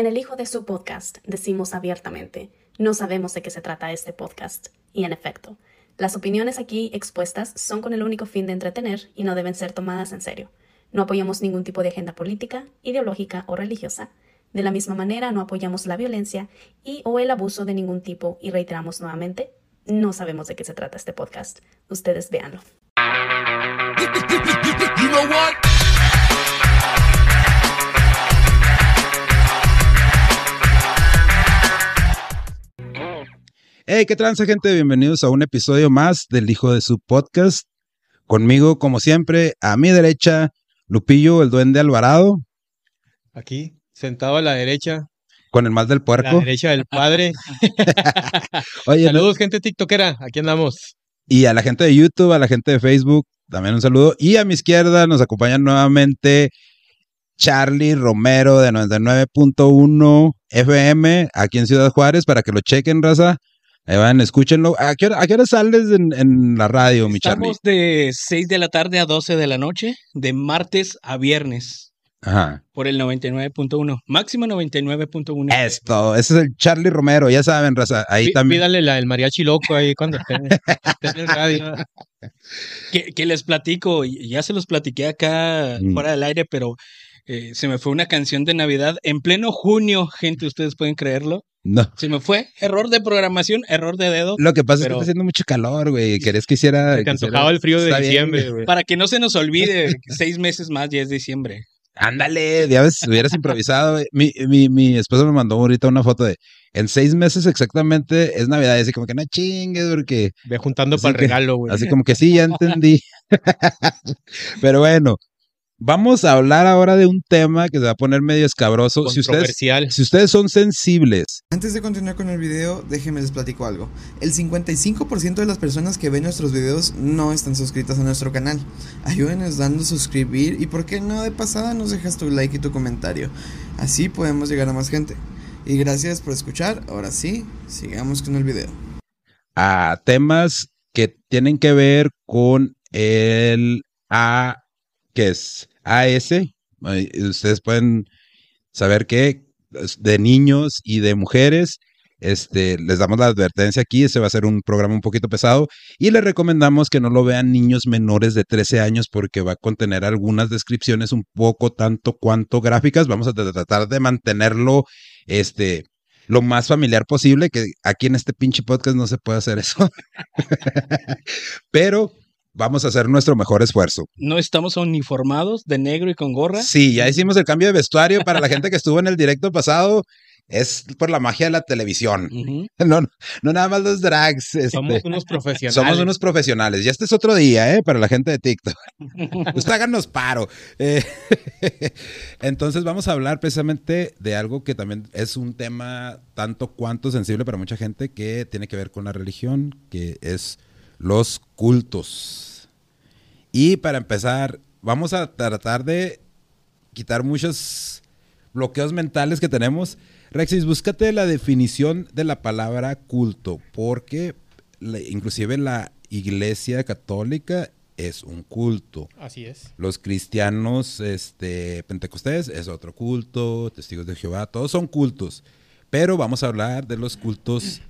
En el hijo de su podcast decimos abiertamente, no sabemos de qué se trata este podcast. Y en efecto, las opiniones aquí expuestas son con el único fin de entretener y no deben ser tomadas en serio. No apoyamos ningún tipo de agenda política, ideológica o religiosa. De la misma manera, no apoyamos la violencia y o el abuso de ningún tipo y reiteramos nuevamente, no sabemos de qué se trata este podcast. Ustedes véanlo. Hey, ¿qué transa, gente? Bienvenidos a un episodio más del Hijo de su Podcast. Conmigo, como siempre, a mi derecha, Lupillo, el duende Alvarado. Aquí, sentado a la derecha. Con el mal del puerco. A la derecha del padre. Oye, Saludos, gente tiktokera. Aquí andamos. Y a la gente de YouTube, a la gente de Facebook, también un saludo. Y a mi izquierda nos acompaña nuevamente Charlie Romero de 99.1 FM aquí en Ciudad Juárez para que lo chequen, raza. Ahí van, escúchenlo. ¿A qué hora, sales en, la radio, mi Charlie? Estamos de 6 de la tarde a 12 de la noche, de martes a viernes. Ajá. Por el 99.1. Máximo 99.1. Esto, ese es el Charlie Romero, ya saben, raza. Ahí también. Pídale la, el mariachi loco ahí cuando esté, en el radio. que, les platico, ya se los platiqué acá mm. fuera del aire, pero eh, se me fue una canción de Navidad en pleno junio, gente, ustedes pueden creerlo. No. Se me fue. Error de programación, error de dedo. Lo que pasa es que está haciendo mucho calor, güey. Querés que hiciera. Me antojaba el frío de diciembre, güey. Para que no se nos olvide, seis meses más ya es diciembre. Ándale, ya ves, hubieras improvisado. Mi, mi, mi esposa me mandó ahorita una foto de en seis meses exactamente es Navidad. Y así como que no chingues, porque. Ve juntando para el regalo, güey. Así como que sí, ya entendí. Pero bueno, Vamos a hablar ahora de un tema que se va a poner medio escabroso. Si ustedes, si ustedes son sensibles. Antes de continuar con el video, déjenme les platico algo. El 55% de las personas que ven nuestros videos no están suscritas a nuestro canal. Ayúdenos dando suscribir y por qué no de pasada nos dejas tu like y tu comentario. Así podemos llegar a más gente. Y gracias por escuchar. Ahora sí, sigamos con el video. A temas que tienen que ver con el A que es AS. Ustedes pueden saber que de niños y de mujeres, este, les damos la advertencia aquí, este va a ser un programa un poquito pesado y les recomendamos que no lo vean niños menores de 13 años porque va a contener algunas descripciones un poco tanto cuanto gráficas. Vamos a tratar de mantenerlo este, lo más familiar posible, que aquí en este pinche podcast no se puede hacer eso. Pero vamos a hacer nuestro mejor esfuerzo. ¿No estamos uniformados de negro y con gorra? Sí, ya hicimos el cambio de vestuario para la gente que estuvo en el directo pasado. Es por la magia de la televisión. no, no nada más los drags. Este, somos unos profesionales. Somos unos profesionales. Y este es otro día, ¿eh? Para la gente de TikTok. Pues háganos paro. Eh, entonces vamos a hablar precisamente de algo que también es un tema tanto cuanto sensible para mucha gente que tiene que ver con la religión, que es los cultos. Y para empezar, vamos a tratar de quitar muchos bloqueos mentales que tenemos. Rexis, búscate la definición de la palabra culto, porque inclusive la iglesia católica es un culto. Así es. Los cristianos este, pentecostés es otro culto, testigos de Jehová, todos son cultos. Pero vamos a hablar de los cultos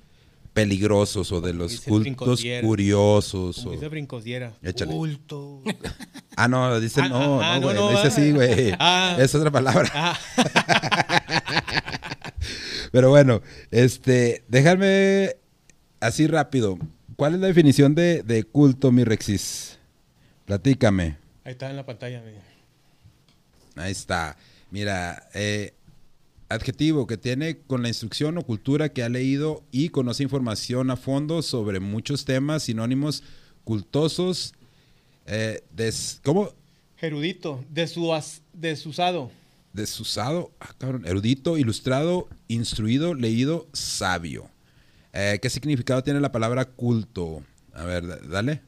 peligrosos o de los cultos curiosos. Como o... dice Échale. Culto. Ah, no, dice ah, no, ah, no, güey. dice así, güey. Ah. es otra palabra. Pero bueno, este, déjame así rápido. ¿Cuál es la definición de, de culto, mi Rexis? Platícame. Ahí está en la pantalla. Ahí está. Mira, eh, adjetivo que tiene con la instrucción o cultura que ha leído y conoce información a fondo sobre muchos temas sinónimos cultosos. Eh, des, ¿Cómo? Erudito, desusado. Desusado, ah, cabrón. Erudito, ilustrado, instruido, leído, sabio. Eh, ¿Qué significado tiene la palabra culto? A ver, dale,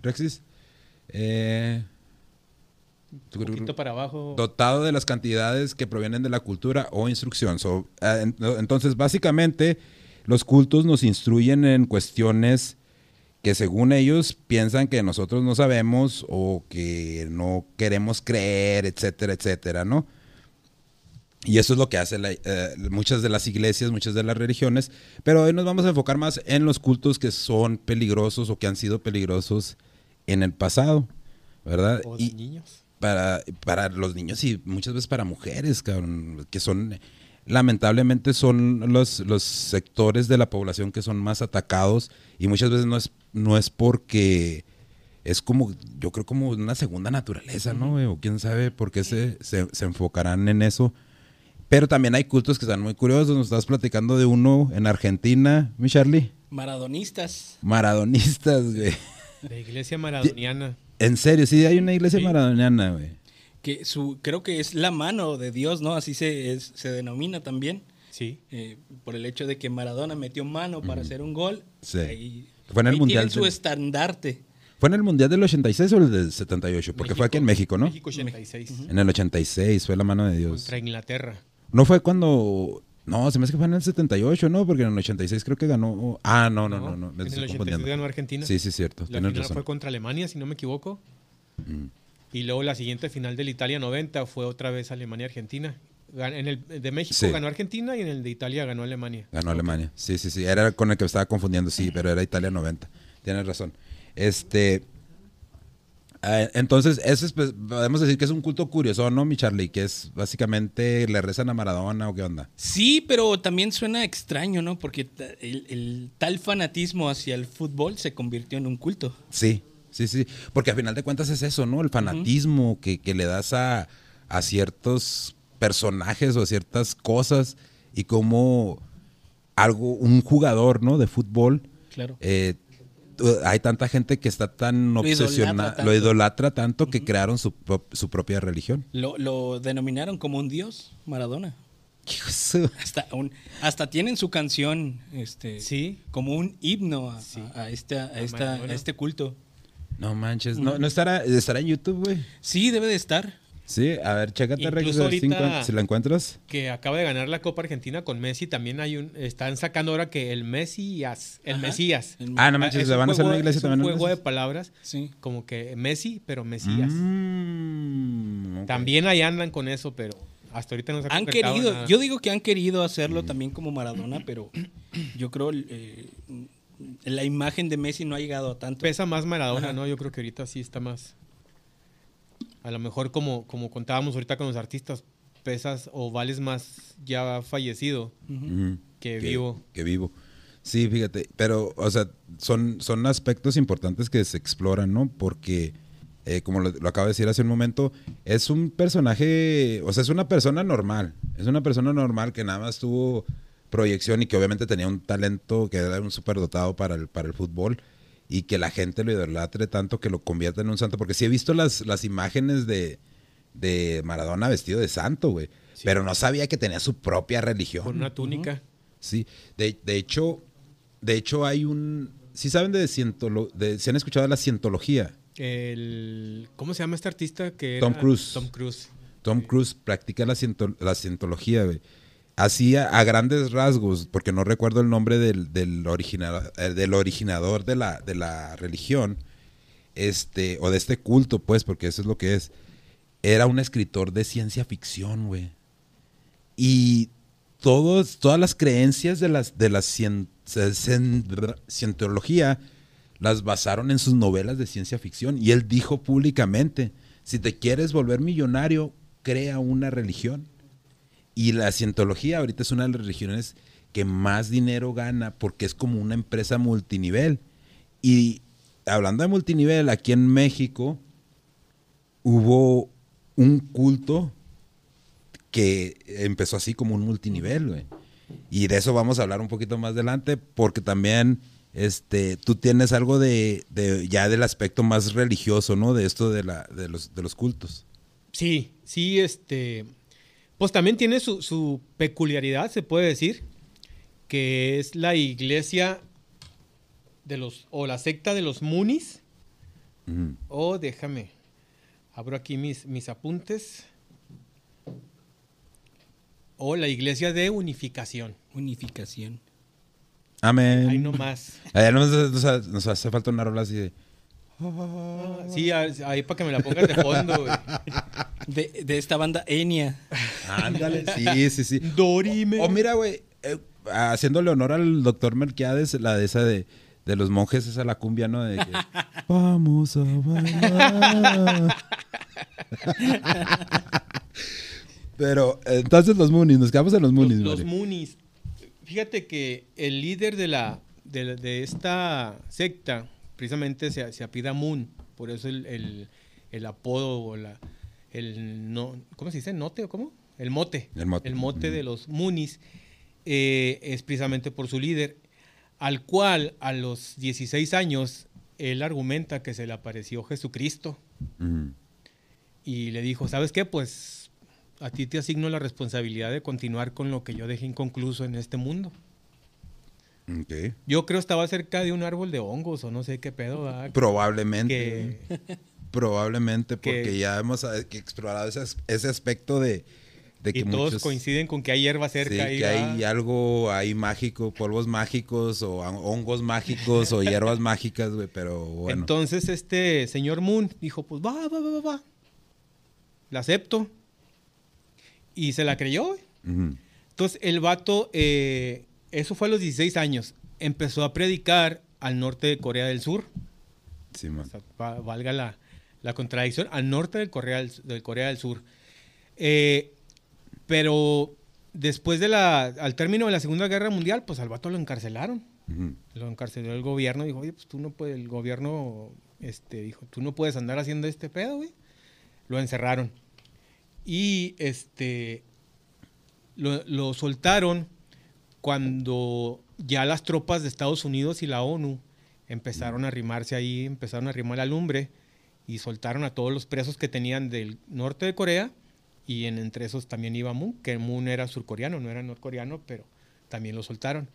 Rexis. Eh, para abajo. Dotado de las cantidades que provienen de la cultura o instrucción. Eh, entonces, básicamente, los cultos nos instruyen en cuestiones que según ellos piensan que nosotros no sabemos o que no queremos creer, etcétera, etcétera, ¿no? Y eso es lo que hace la- eh, muchas de las iglesias, muchas de las religiones. Pero hoy nos vamos a enfocar más en los cultos que son peligrosos o que han sido peligrosos en el pasado, ¿verdad? O de Y niños. Para, para los niños y muchas veces para mujeres, cabrón, que son, lamentablemente son los, los sectores de la población que son más atacados y muchas veces no es, no es porque es como, yo creo como una segunda naturaleza, ¿no? O quién sabe por qué se, se, se enfocarán en eso. Pero también hay cultos que están muy curiosos. Nos estás platicando de uno en Argentina, mi Charlie. Maradonistas. Maradonistas, güey. La iglesia maradoniana. En serio, sí, hay una iglesia Sí. maradoniana, güey. Que su, creo que es la mano de Dios, ¿no? Así se, es- se denomina también. Sí. eh, por el hecho de que Maradona metió mano para hacer un gol. Sí. Ahí, Fue en el ahí Mundial su del- estandarte. ¿Fue en el Mundial del 86 o el del 78? Porque fue aquí en México, ¿no? México 86. En el 86 fue la mano de Dios. Contra Inglaterra. No fue cuando... No, se me hace que fue en el 78, ¿no? Porque en el 86 creo que ganó... Ah, no, no, no, no. me en estoy el 86 confundiendo. ganó Argentina. Sí, sí, cierto. La final razón. fue contra Alemania, si no me equivoco. Mm. Y luego la siguiente final del Italia 90 fue otra vez Alemania-Argentina. En el de México Sí. ganó Argentina y en el de Italia ganó Alemania. Ganó Alemania. Sí, sí, sí. Era con el que me estaba confundiendo, sí, pero era Italia 90. Tienes razón. Este. Ah, Entonces, ese es, pues, podemos decir que es un culto curioso, ¿no, mi Charlie? Que es básicamente le rezan a Maradona o qué onda. Sí, pero también suena extraño, ¿no? Porque el, el tal fanatismo hacia el fútbol se convirtió en un culto. Sí, sí, sí. Porque al final de cuentas es eso, ¿no? El fanatismo que, que le das a, a ciertos personajes o a ciertas cosas y como algo, un jugador, ¿no? De fútbol. Claro. eh, hay tanta gente que está tan Lo idolatra obsesionada, tanto. lo idolatra tanto que crearon su, su propia religión. Lo, lo denominaron como un dios, Maradona. Hasta, un- hasta tienen su canción este, Sí. como un himno a, Sí. a esta, a, A esta- a este culto. No manches, no, no estará, estará en YouTube, güey. Sí, debe de estar. Sí, a ver, chécate Rex, si, ahorita- encuent- si la encuentras. Que acaba de ganar la Copa Argentina con Messi. También hay un. Están sacando ahora que el Mesías. El Ajá. Mesías. El- Ah, no manches, es le van a hacer una iglesia es un también. juego de palabras. Sí. Como que Messi, pero Mesías. Mm. También ahí andan con eso, pero hasta ahorita no se ha Han querido, nada. yo digo que han querido hacerlo también como Maradona, pero yo creo eh, la imagen de Messi no ha llegado a tanto. Pesa más Maradona, Ajá. ¿no? Yo creo que ahorita sí está más. A lo mejor, como, como contábamos ahorita con los artistas, pesas o vales más ya fallecido que vivo. Que vivo. Sí, fíjate, pero, o sea, son, son aspectos importantes que se exploran, ¿no? Porque, eh, como lo, lo acabo de decir hace un momento, es un personaje, o sea, es una persona normal. Es una persona normal que nada más tuvo proyección y que obviamente tenía un talento que era un superdotado para el, para el fútbol y que la gente lo idolatre tanto que lo convierta en un santo. Porque sí he visto las, las imágenes de, de Maradona vestido de santo, güey. Sí. Pero no sabía que tenía su propia religión. Con una túnica. Sí, de, de hecho, de hecho hay un, ¿sí saben de cientolo, de, si han escuchado de la cientología? El, ¿Cómo se llama este artista que Tom era? Cruise. Tom Cruise. Tom Cruise practica la, ciento- la cientología, güey. Así a, grandes rasgos, porque no recuerdo el nombre del, del, original, eh, del originador de la, de la religión, este, o de este culto, pues, porque eso es lo que es. Era un escritor de ciencia ficción, güey. Y todos, todas las creencias de, las, de la cien- cien- cientología las basaron en sus novelas de ciencia ficción. Y él dijo públicamente, si te quieres volver millonario, crea una religión. Y la cientología ahorita es una de las religiones que más dinero gana porque es como una empresa multinivel. Y hablando de multinivel, aquí en México hubo un culto que empezó así como un multinivel, güey. Y de eso vamos a hablar un poquito más adelante, porque también este, tú tienes algo de, de ya del aspecto más religioso, ¿no? De esto de, la, de, los, de los cultos. Sí, sí, este. Pues también tiene su, su peculiaridad, se puede decir, que es la iglesia de los. o la secta de los Munis. O déjame. Abro aquí mis, mis apuntes. O la iglesia de unificación. Unificación. Amén. Ahí nomás. Allá nos, nos- nos hace falta una rola así de... Sí, ahí para que me la pongas de fondo, güey. De, de esta banda Enya. Ándale, sí, sí, sí. Dorime. O mira, güey, eh, haciéndole honor al doctor Melquiades, la de esa de, de los monjes, esa la cumbia, ¿no? De que, Vamos a bailar. Pero, entonces los Moonies, nos quedamos en los Moonies, Los, los. Moonies. Fíjate que el líder de la de, de esta secta precisamente se, se apida Moon, por eso el, el- el apodo o la el no ¿cómo se dice? ¿Note o cómo? El mote. El mote. de los Moonies eh, es precisamente por su líder, al cual a los 16 años él argumenta que se le apareció Jesucristo y le dijo, ¿sabes qué? Pues a ti te asigno la responsabilidad de continuar con lo que yo dejé inconcluso en este mundo. Yo creo estaba cerca de un árbol de hongos o no sé qué pedo. ¿verdad? Probablemente. Que, Probablemente, porque que- ya hemos explorado ese, as- ese aspecto de, de que y todos muchos- coinciden con que hay hierba Sí, cerca. ahí, que hay algo ahí mágico, polvos mágicos o hon- hongos mágicos o hierbas mágicas, güey, pero bueno. Entonces este señor Moon dijo, pues va, va, va, va, va. La acepto. Y se la creyó. güey. Entonces el vato, eh, eso fue a los 16 años, empezó a predicar al norte de Corea del Sur. Sí, man. O sea, va- valga la, la contradicción, al norte del Corea del, Corea del Sur. Eh, pero después de la, al término de la Segunda Guerra Mundial, pues al vato lo encarcelaron. Lo encarceló el gobierno. Dijo, oye, pues tú no puedes, el gobierno, este, dijo, tú no puedes andar haciendo este pedo, güey. Lo encerraron. Y, este, lo, lo soltaron cuando ya las tropas de Estados Unidos y la ONU empezaron a arrimarse ahí, empezaron a arrimar la lumbre y soltaron a todos los presos que tenían del norte de Corea y en, entre esos también iba Moon, que Moon era surcoreano, no era norcoreano, pero también lo soltaron.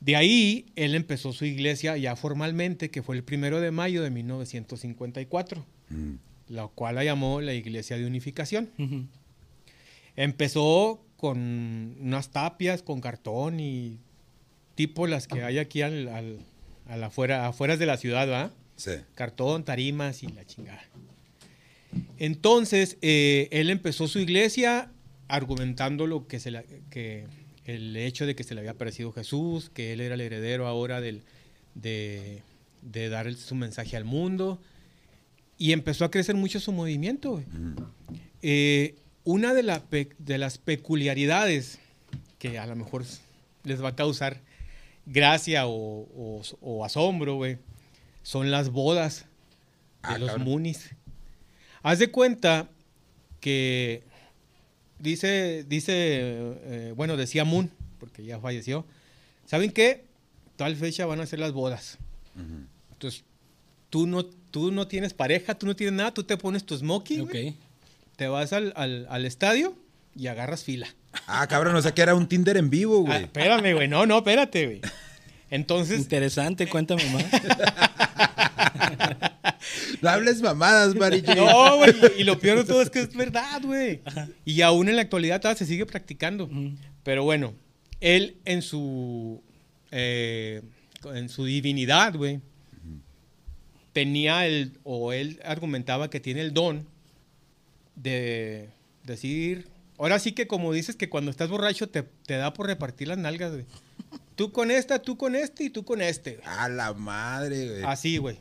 De ahí él empezó su iglesia ya formalmente, que fue el primero de mayo de 1954, Ujú. la cual la llamó la Iglesia de Unificación. Empezó con unas tapias, con cartón y tipo las que hay aquí al, al- a la afuera, afueras de la ciudad, ¿verdad? Sí. Cartón, tarimas y la chingada. Entonces, eh, él empezó su iglesia argumentando lo que se la- que el hecho de que se le había aparecido Jesús, que él era el heredero ahora del, de, de dar su mensaje al mundo. Y empezó a crecer mucho su movimiento. Ujú. Eh, una de, la pe- de las peculiaridades que a lo mejor les va a causar gracia o, o- o asombro, güey, son las bodas de Ah, los cabrón. Moonies. Haz de cuenta que dice, dice, eh, bueno, decía Moon, porque ya falleció. ¿Saben qué? Tal fecha van a ser las bodas. Entonces, tú no, tú no tienes pareja, tú no tienes nada, tú te pones tu smoking, Ok. Te vas al, al- al estadio y agarras fila. Ah, cabrón, o sea que era un Tinder en vivo, Ah, güey. espérame, güey, no, no, espérate, güey. Entonces, Interesante, cuéntame más. No hables mamadas, Marichi. no, güey, y lo peor de todo es que es verdad, güey. Y aún en la actualidad todavía se sigue practicando. Pero bueno, él en su, eh, en su divinidad, güey, tenía el, o él argumentaba que tiene el don de decir, ahora sí que como dices que cuando estás borracho te, te da por repartir las nalgas, güey. Tú con esta, tú con este y tú con este. güey. A la madre, güey. Así, güey.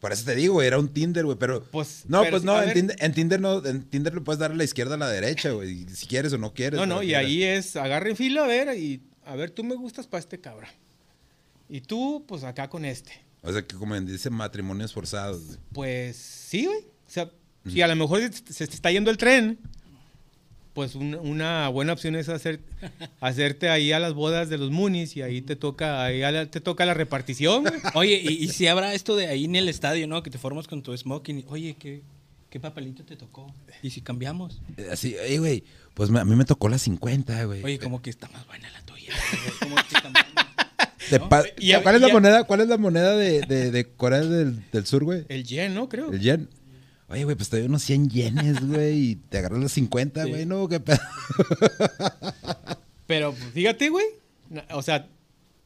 Por eso te digo, güey, era un Tinder, güey, pero... Pues, no, pero pues no, en. Tinder, en Tinder no, en Tinder le puedes dar a la izquierda a la derecha, güey, si quieres o no quieres. No, no, y ahí es, agarren fila, a ver, y a ver, tú me gustas para este cabrón. Y tú, pues acá con este. O sea que como dice matrimonios forzados. güey. Pues sí, güey. O sea, si a lo mejor se te está yendo el tren, pues un- una buena opción es hacer, hacerte ahí a las bodas de los Moonies y ahí te toca, ahí la- te toca la repartición, güey. Oye, y, y si habrá esto de ahí en el estadio, ¿no? Que te formas con tu smoking. Oye, ¿qué, qué papelito te tocó? ¿Y si cambiamos? Eh, Así, "Ey, güey, pues me- a mí me tocó la 50, güey. Oye, como que está más buena la tuya. ¿Cómo que Y a- ¿Cuál es la moneda? ¿Cuál es la moneda de, de, de Corea del, del Sur, güey? El yen, ¿no? Creo. El yen. Oye, güey, pues te doy unos 100 yenes, güey, y te agarras los 50, Sí. güey, no, qué pedo. Pero pues, fíjate, güey. O sea,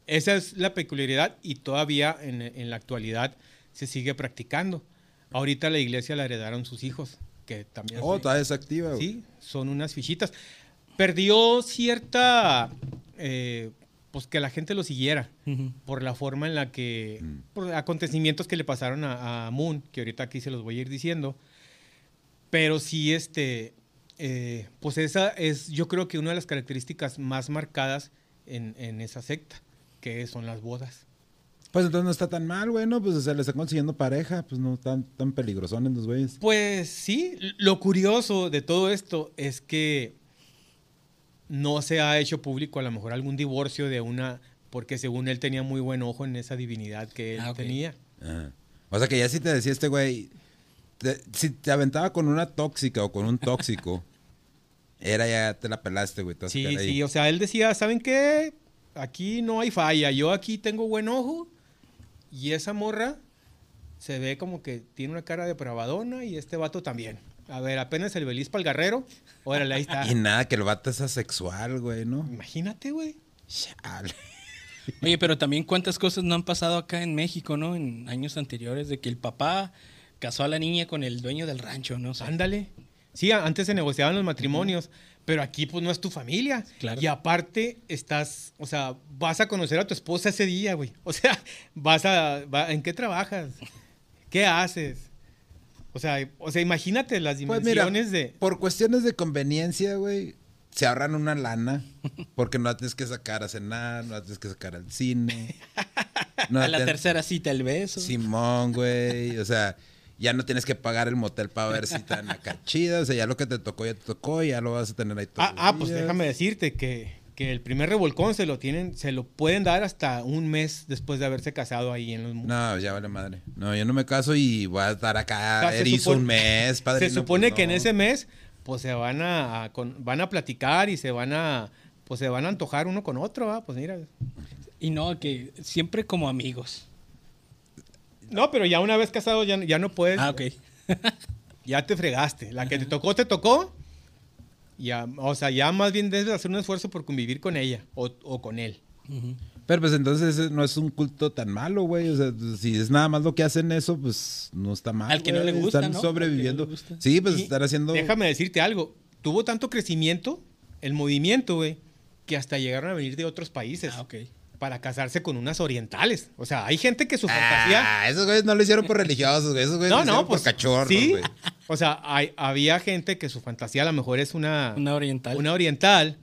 esa es la peculiaridad y todavía en, en la actualidad se sigue practicando. Ahorita la iglesia la heredaron sus hijos. que también... Oh, todavía es activa, güey. Sí, son unas fichitas. Perdió cierta... eh, pues que la gente lo siguiera por la forma en la que... Mm. Por acontecimientos que le pasaron a, a Moon, que ahorita aquí se los voy a ir diciendo. Pero sí, este... eh, pues esa es yo creo que una de las características más marcadas en, en esa secta, que son las bodas. Pues entonces no está tan mal, güey, ¿no? Pues o sea, le está consiguiendo pareja, pues no tan, tan peligrosones los güeyes. Pues sí, lo curioso de todo esto es que no se ha hecho público a lo mejor algún divorcio de una, porque según él tenía muy buen ojo en esa divinidad que él Ah, tenía. Ajá. O sea que ya si te decía este güey, te- si te aventaba con una tóxica o con un tóxico, era ya te la pelaste, güey. Sí, ahí. sí, o sea, él decía, ¿saben qué? Aquí no hay falla, yo aquí tengo buen ojo y esa morra se ve como que tiene una cara depravadona y este vato también. A ver, apenas el beliz para el guerrero, órale, ahí está. Y nada, que el vato es asexual, güey, ¿no? Imagínate, güey. Chale. Oye, pero también cuántas cosas no han pasado acá en México, ¿no? En años anteriores, de que el papá casó a la niña con el dueño del rancho, ¿no? O sea, Ándale. Sí, antes se negociaban los matrimonios, pero aquí pues no es tu familia. Claro. Y aparte estás, o sea, vas a conocer a tu esposa ese día, güey. O sea, vas a, va- ¿en qué trabajas? ¿Qué haces? O sea, o sea, imagínate las Pues mira, dimensiones de... por cuestiones de conveniencia, güey, se ahorran una lana porque no la tienes que sacar a cenar, no la tienes que sacar al cine. No a la ten- tercera cita el beso. Simón, güey. O sea, ya no tienes que pagar el motel para ver si están acá chidas. O sea, ya lo que te tocó, ya te tocó, ya lo vas a tener ahí todos Ah, ah, pues déjame decirte que, que el primer revolcón se lo tienen, se lo pueden dar hasta un mes después de haberse casado ahí en los... No, ya vale madre. No, yo no me caso y voy a estar acá O sea, se erizo supone- un mes, padre. Se supone que en ese mes, pues se van a, a con- van a platicar y se van a, pues se van a antojar uno con otro, ¿va? Pues mira. Y no, que siempre como amigos. No, pero ya una vez casado ya, ya no puedes. Ah, ok. Ya te fregaste. La que te tocó, te tocó. Ya, o sea, ya más bien debes hacer un esfuerzo por convivir con ella o, o con él. Pero pues entonces ese no es un culto tan malo, güey. O sea, si es nada más lo que hacen eso, pues no está mal. Al que no le gusta, Están ¿no? sobreviviendo. Al que no le gusta. Sí, pues Y están haciendo. Déjame decirte algo. Tuvo tanto crecimiento el movimiento, güey, que hasta llegaron a venir de otros países Ah, ok. Para casarse con unas orientales. O sea, hay gente que su fantasía. Ah, esos güeyes no lo hicieron por religiosos, güey. Esos güeyes No, lo hicieron no, pues por cachorros, sí. güey. O sea, hay- había gente que su fantasía a lo mejor es una, Una oriental. una oriental.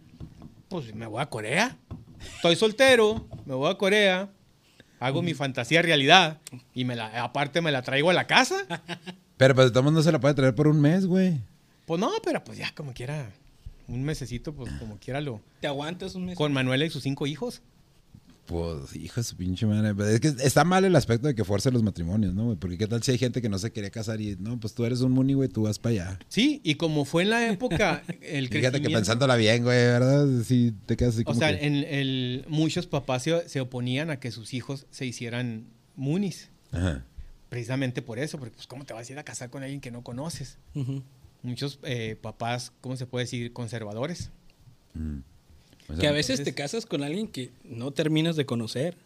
Pues me voy a Corea. Estoy soltero, me voy a Corea, hago mi fantasía realidad y me la, aparte me la traigo a la casa. Pero pues modos no se la puede traer por un mes, güey. Pues no, pero pues ya como quiera, un mesecito, pues como quiera lo. ¿Te aguantas un mes? Con Manuela y sus cinco hijos. Pues, hijo de su pinche madre. Pero Es que está mal el aspecto de que fuerce los matrimonios, ¿no, güey? Porque qué tal si hay gente que no se quería casar y, no, pues tú eres un muni, güey, tú vas para allá. Sí, y como fue en la época el Fíjate que crecimiento- pensándola bien, güey, ¿verdad? Sí, te quedas así O como sea, que- en el, muchos papás se, se oponían a que sus hijos se hicieran munis. Ajá. Precisamente por eso, porque pues cómo te vas a ir a casar con alguien que no conoces. Ujú. Muchos eh, papás, ¿cómo se puede decir? Conservadores. Mm. O sea, Que a veces entonces- te casas con alguien que no terminas de conocer.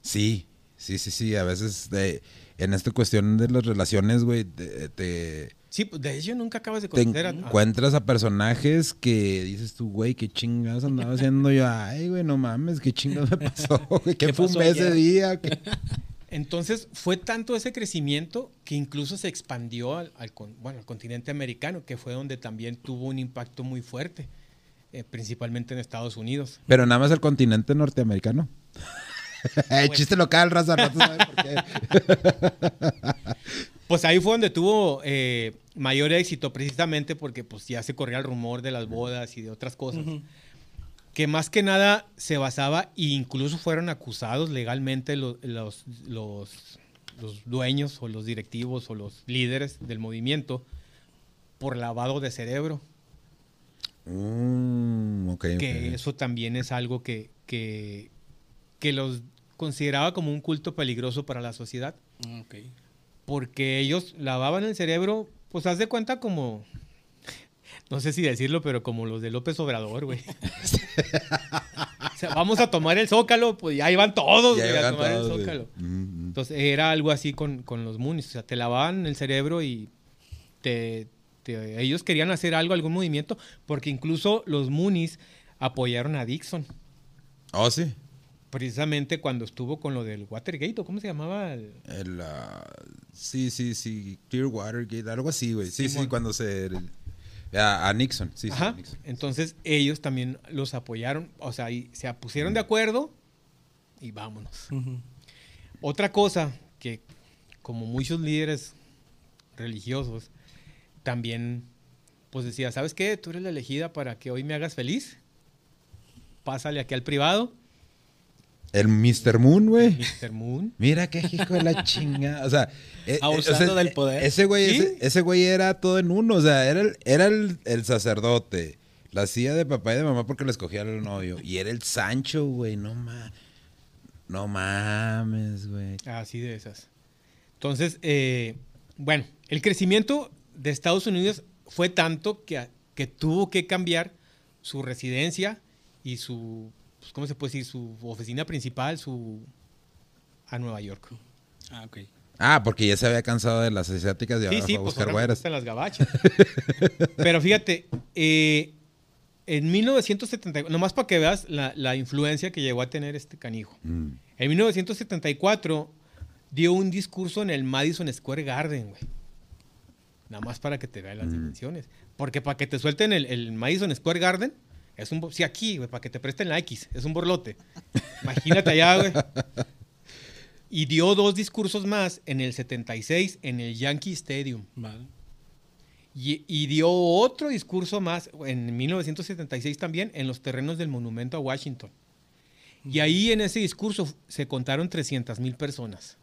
Sí, sí, sí, sí. A veces de, en esta cuestión de las relaciones, güey, te, te, Sí, pues de hecho nunca acabas de te conocer a- encuentras a personajes que dices tú, güey, qué chingados andaba haciendo yo. Ay, güey, no mames, qué chingados me pasó, güey. ¿Qué, ¿Qué pasó fumé ese día? ¿Qué- Entonces fue tanto ese crecimiento que incluso se expandió al, bueno, al continente americano, que fue donde también tuvo un impacto muy fuerte, eh, principalmente en Estados Unidos. Pero nada más el continente norteamericano. El chiste local, raza, rato sabe por qué. Pues ahí fue donde tuvo eh, mayor éxito, precisamente porque pues ya se corría el rumor de las bodas y de otras cosas. Que más que nada se basaba, e incluso fueron acusados legalmente lo- los, los, los dueños o los directivos o los líderes del movimiento por lavado de cerebro. Mm, que eso también es algo que, que, que los consideraba como un culto peligroso para la sociedad. Ok. Porque ellos lavaban el cerebro, pues haz de cuenta como, no sé si decirlo, pero como los de López Obrador, güey. o sea, vamos a tomar el zócalo, pues ya iban todos Ya a tomar todos, el zócalo. Mm, mm. Entonces era algo así con, con los munis, o sea, te lavaban el cerebro y te, Este, ellos querían hacer algo, algún movimiento, porque incluso los Moonies apoyaron a Dixon. Oh, sí. Precisamente cuando estuvo con lo del Watergate, ¿o cómo se llamaba? El, uh, sí, sí, sí, Clear Watergate, algo así, güey. Sí, sí, sí, cuando se... A, a Nixon, sí, Ajá. sí. Nixon. Entonces ellos también los apoyaron, o sea, y se pusieron de acuerdo y vámonos. Uh -huh. Otra cosa que, como muchos líderes religiosos, también, pues decía, ¿sabes qué? Tú eres la elegida para que hoy me hagas feliz. Pásale aquí al privado. El Mr. Moon, güey. Mr. Moon. Mira qué hijo de la chinga. O sea, abusando o sea, del poder. Ese güey, ¿Sí? ese, ese, güey era todo en uno. O sea, era el, era el, el sacerdote. La hacía de papá y de mamá porque le escogía al novio. Y era el Sancho, güey. No mames. No mames, güey. Así de esas. Entonces, eh, bueno, el crecimiento de Estados Unidos fue tanto que, que tuvo que cambiar su residencia y su, pues, ¿cómo se puede decir? Su oficina principal, su a Nueva York. Ah, ok. Ah, porque ya se había cansado de las asiáticas y sí, ahora sí, fue a pues buscar ahora las gabachas. Pero fíjate, eh, en 1974, nomás para que veas la, la, influencia que llegó a tener este canijo. Mm. En 1974 dio un discurso en el Madison Square Garden, güey. Nada más para que te vean las Mm. dimensiones. Porque para que te suelten el, el Madison Square Garden, es un... Sí, aquí, güey, para que te presten la X, es un borlote. Imagínate allá, güey. Y dio dos discursos más en el 76 en el Yankee Stadium. Vale. Y, y dio otro discurso más en 1976 también en los terrenos del Monumento a Washington. Y ahí en ese discurso se contaron 300 mil personas.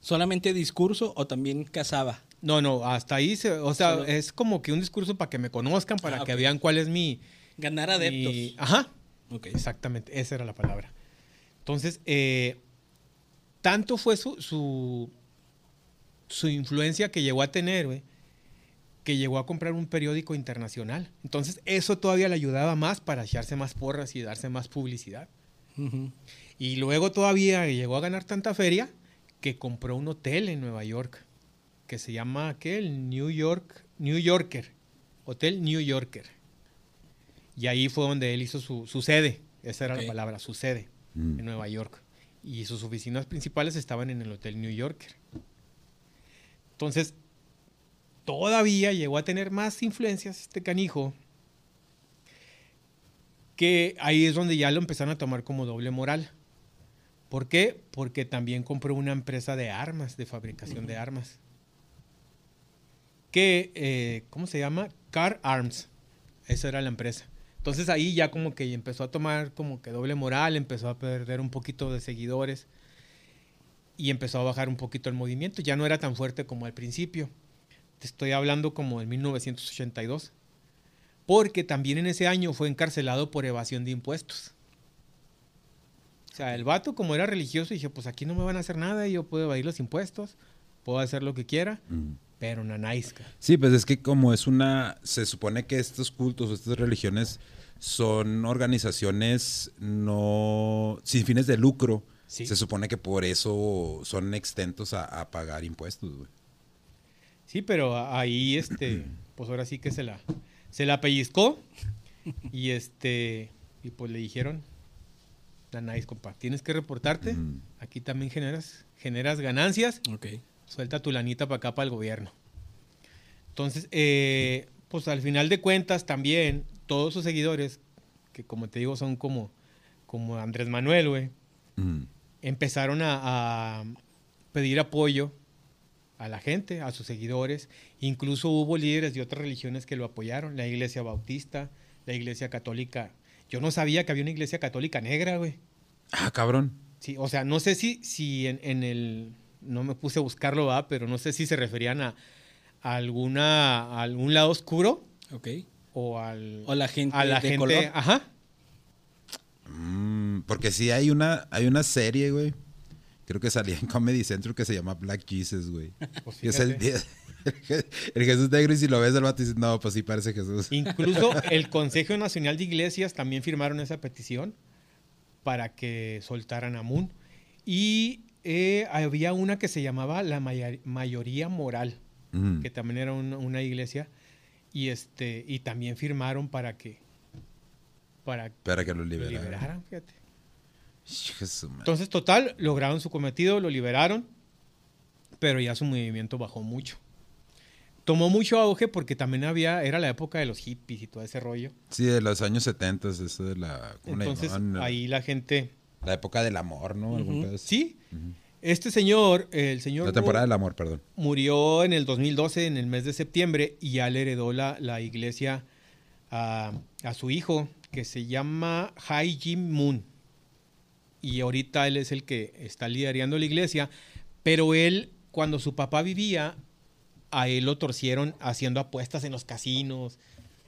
¿Solamente discurso o también casaba? No, no, hasta ahí, se, o sea, Solo- es como que un discurso para que me conozcan, para Ah, que vean cuál es mi... Ganar adeptos. mi- ajá, Ok. exactamente, esa era la palabra. Entonces, eh, tanto fue su, su, su influencia que llegó a tener, güey, que llegó a comprar un periódico internacional. Entonces, eso todavía le ayudaba más para echarse más porras y darse más publicidad. Y luego todavía llegó a ganar tanta feria que compró un hotel en Nueva York que se llama ¿qué? el New York New Yorker Hotel New Yorker y ahí fue donde él hizo su, su sede esa era la palabra su sede Mm. en Nueva York y sus oficinas principales estaban en el Hotel New Yorker entonces todavía llegó a tener más influencias este canijo que ahí es donde ya lo empezaron a tomar como doble moral. ¿Por qué? Porque también compró una empresa de armas, de fabricación de armas. Que, eh, ¿cómo se llama? Car Arms. Esa era la empresa. Entonces ahí ya como que empezó a tomar como que doble moral, empezó a perder un poquito de seguidores y empezó a bajar un poquito el movimiento. Ya no era tan fuerte como al principio. Te estoy hablando como en 1982 porque también en ese año fue encarcelado por evasión de impuestos. O sea, el vato como era religioso dije, pues aquí no me van a hacer nada, yo puedo evadir los impuestos, puedo hacer lo que quiera, Mm. Pero nanaisca. Sí, pues es que como es una, se supone que estos cultos o estas religiones son organizaciones no sin fines de lucro. Sí. Se supone que por eso son exentos a, a pagar impuestos. Sí, pero ahí este, pues ahora sí que se la se la pellizcó y este y pues le dijeron, nanais, compa, tienes que reportarte, aquí también generas generas ganancias Ok. Suelta tu lanita para acá, para el gobierno. Entonces, eh, pues al final de cuentas también todos sus seguidores, que como te digo son como, como Andrés Manuel, güey, Mm. empezaron a, a pedir apoyo a la gente, a sus seguidores. Incluso hubo líderes de otras religiones que lo apoyaron, la iglesia bautista, la iglesia católica. Yo no sabía que había una iglesia católica negra, güey. Ah, cabrón. Sí, o sea, no sé si, si en, en el. No me puse a buscarlo, ¿va? pero no sé si se referían a, a alguna, a algún lado oscuro Ok. o al. O la gente a la de gente. color. Ajá. Mm, porque sí hay una, hay una serie, güey. Creo que salía en Comedy Central que se llama Black Jesus, güey. Pues Que es el, fíjate. el Jesús negro y si lo ves el vato dices, no, pues sí parece Jesús. Incluso el Consejo Nacional de Iglesias también firmaron esa petición para que soltaran a Moon. Y eh, había una que se llamaba la mayoría moral. Mm. que también era una, una iglesia, y este, y también firmaron para que, para Para que lo lo liberaran. fíjate. Entonces, total, lograron su cometido, lo liberaron, pero ya su movimiento bajó mucho. Tomó mucho auge porque también había, era la época de los hippies y todo ese rollo. Sí, de los años 70, eso de la... ¿cómo le Entonces, ahí la gente... La época del amor, ¿no? Sí, este señor, el señor... La temporada del amor, perdón. murió en el 2012, en el mes de septiembre, y ya le heredó la, la iglesia a, a su hijo, que se llama Hai Jim Moon. Y ahorita él es el que está liderando la iglesia, pero él, cuando su papá vivía, a él lo torcieron haciendo apuestas en los casinos.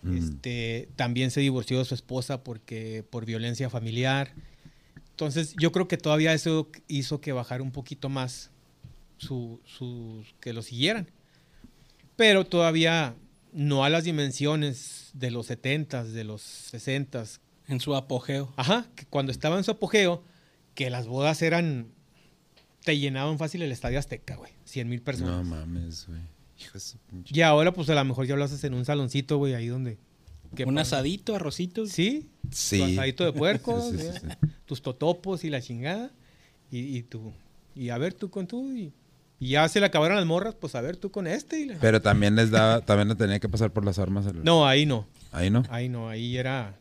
Mm. Este, también se divorció de su esposa porque, por violencia familiar. Entonces, yo creo que todavía eso hizo que bajara un poquito más su, su- que lo siguieran. Pero todavía no a las dimensiones de los 70s, de los 60s. En su apogeo. Ajá, que cuando estaba en su apogeo, que las bodas eran. Te llenaban fácil el estadio Azteca, güey. 100 mil personas. No mames, güey. Hijo de su pinche- Y ahora, pues a lo mejor ya lo haces en un saloncito, güey, ahí donde. Un asadito, arrocito. Sí, Sí. tu asadito de puerco, Sí, sí, ¿eh? sí, sí. tus totopos y la chingada. Y, y tú. Y a ver tú con tú. Y, y ya se le acabaron las morras, pues a ver tú con este. y la- Pero también les daba, también le tenía que pasar por las armas. No, ahí no. Ahí no. Ahí no, ahí era.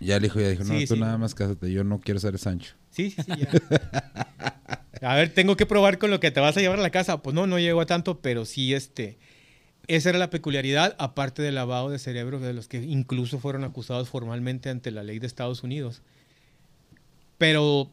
Ya el hijo ya dijo, no, Sí, tú sí. nada más cásate, yo no quiero ser el Sancho. Sí, sí, sí, ya. A ver, tengo que probar con lo que te vas a llevar a la casa. Pues no, no llegó a tanto, pero sí, este. Esa era la peculiaridad, aparte del lavado de cerebro, de los que incluso fueron acusados formalmente ante la ley de Estados Unidos. Pero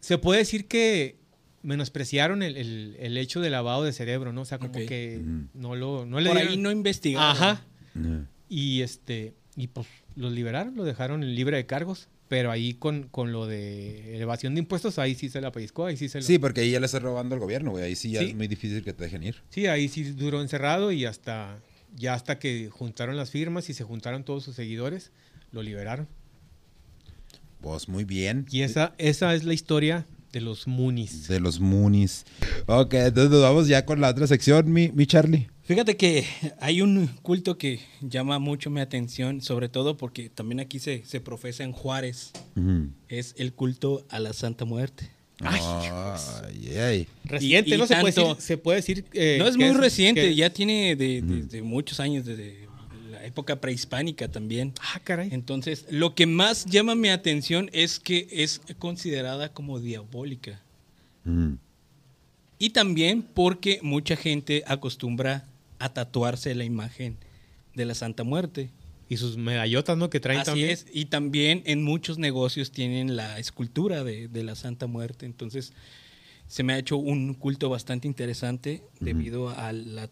se puede decir que menospreciaron el, el- el hecho de lavado de cerebro, ¿no? O sea, como que no lo. No le Por ahí no investigaron. Ajá. No. Y este. Y pues los liberaron, lo dejaron libre de cargos. Pero ahí con, con lo de elevación de impuestos, ahí sí se la pellizcó, ahí sí se la... Sí, porque ahí ya le estás robando al gobierno, güey. Ahí sí ya Sí. es muy difícil que te dejen ir. Sí, ahí sí duró encerrado y hasta ya hasta que juntaron las firmas y se juntaron todos sus seguidores, lo liberaron. Pues muy bien. Y esa, esa es la historia de los Moonies. De los Moonies. Ok, entonces nos vamos ya con la otra sección, mi, mi Charlie. Fíjate que hay un culto que llama mucho mi atención, sobre todo porque también aquí se, se profesa en Juárez. Es el culto a la Santa Muerte. Ay, Ay, ay. Reciente, Y- y ¿no? Se puede decir, se puede decir eh, no es muy reciente, que- ya tiene de, de- de muchos años, desde la época prehispánica también. Ah, caray. Entonces, lo que más llama mi atención es que es considerada como diabólica. Y también porque mucha gente acostumbra a tatuarse la imagen de la Santa Muerte. Y sus medallotas, ¿no? Que traen Así también. es. Y también en muchos negocios tienen la escultura de, de la Santa Muerte. Entonces, se me ha hecho un culto bastante interesante debido a la...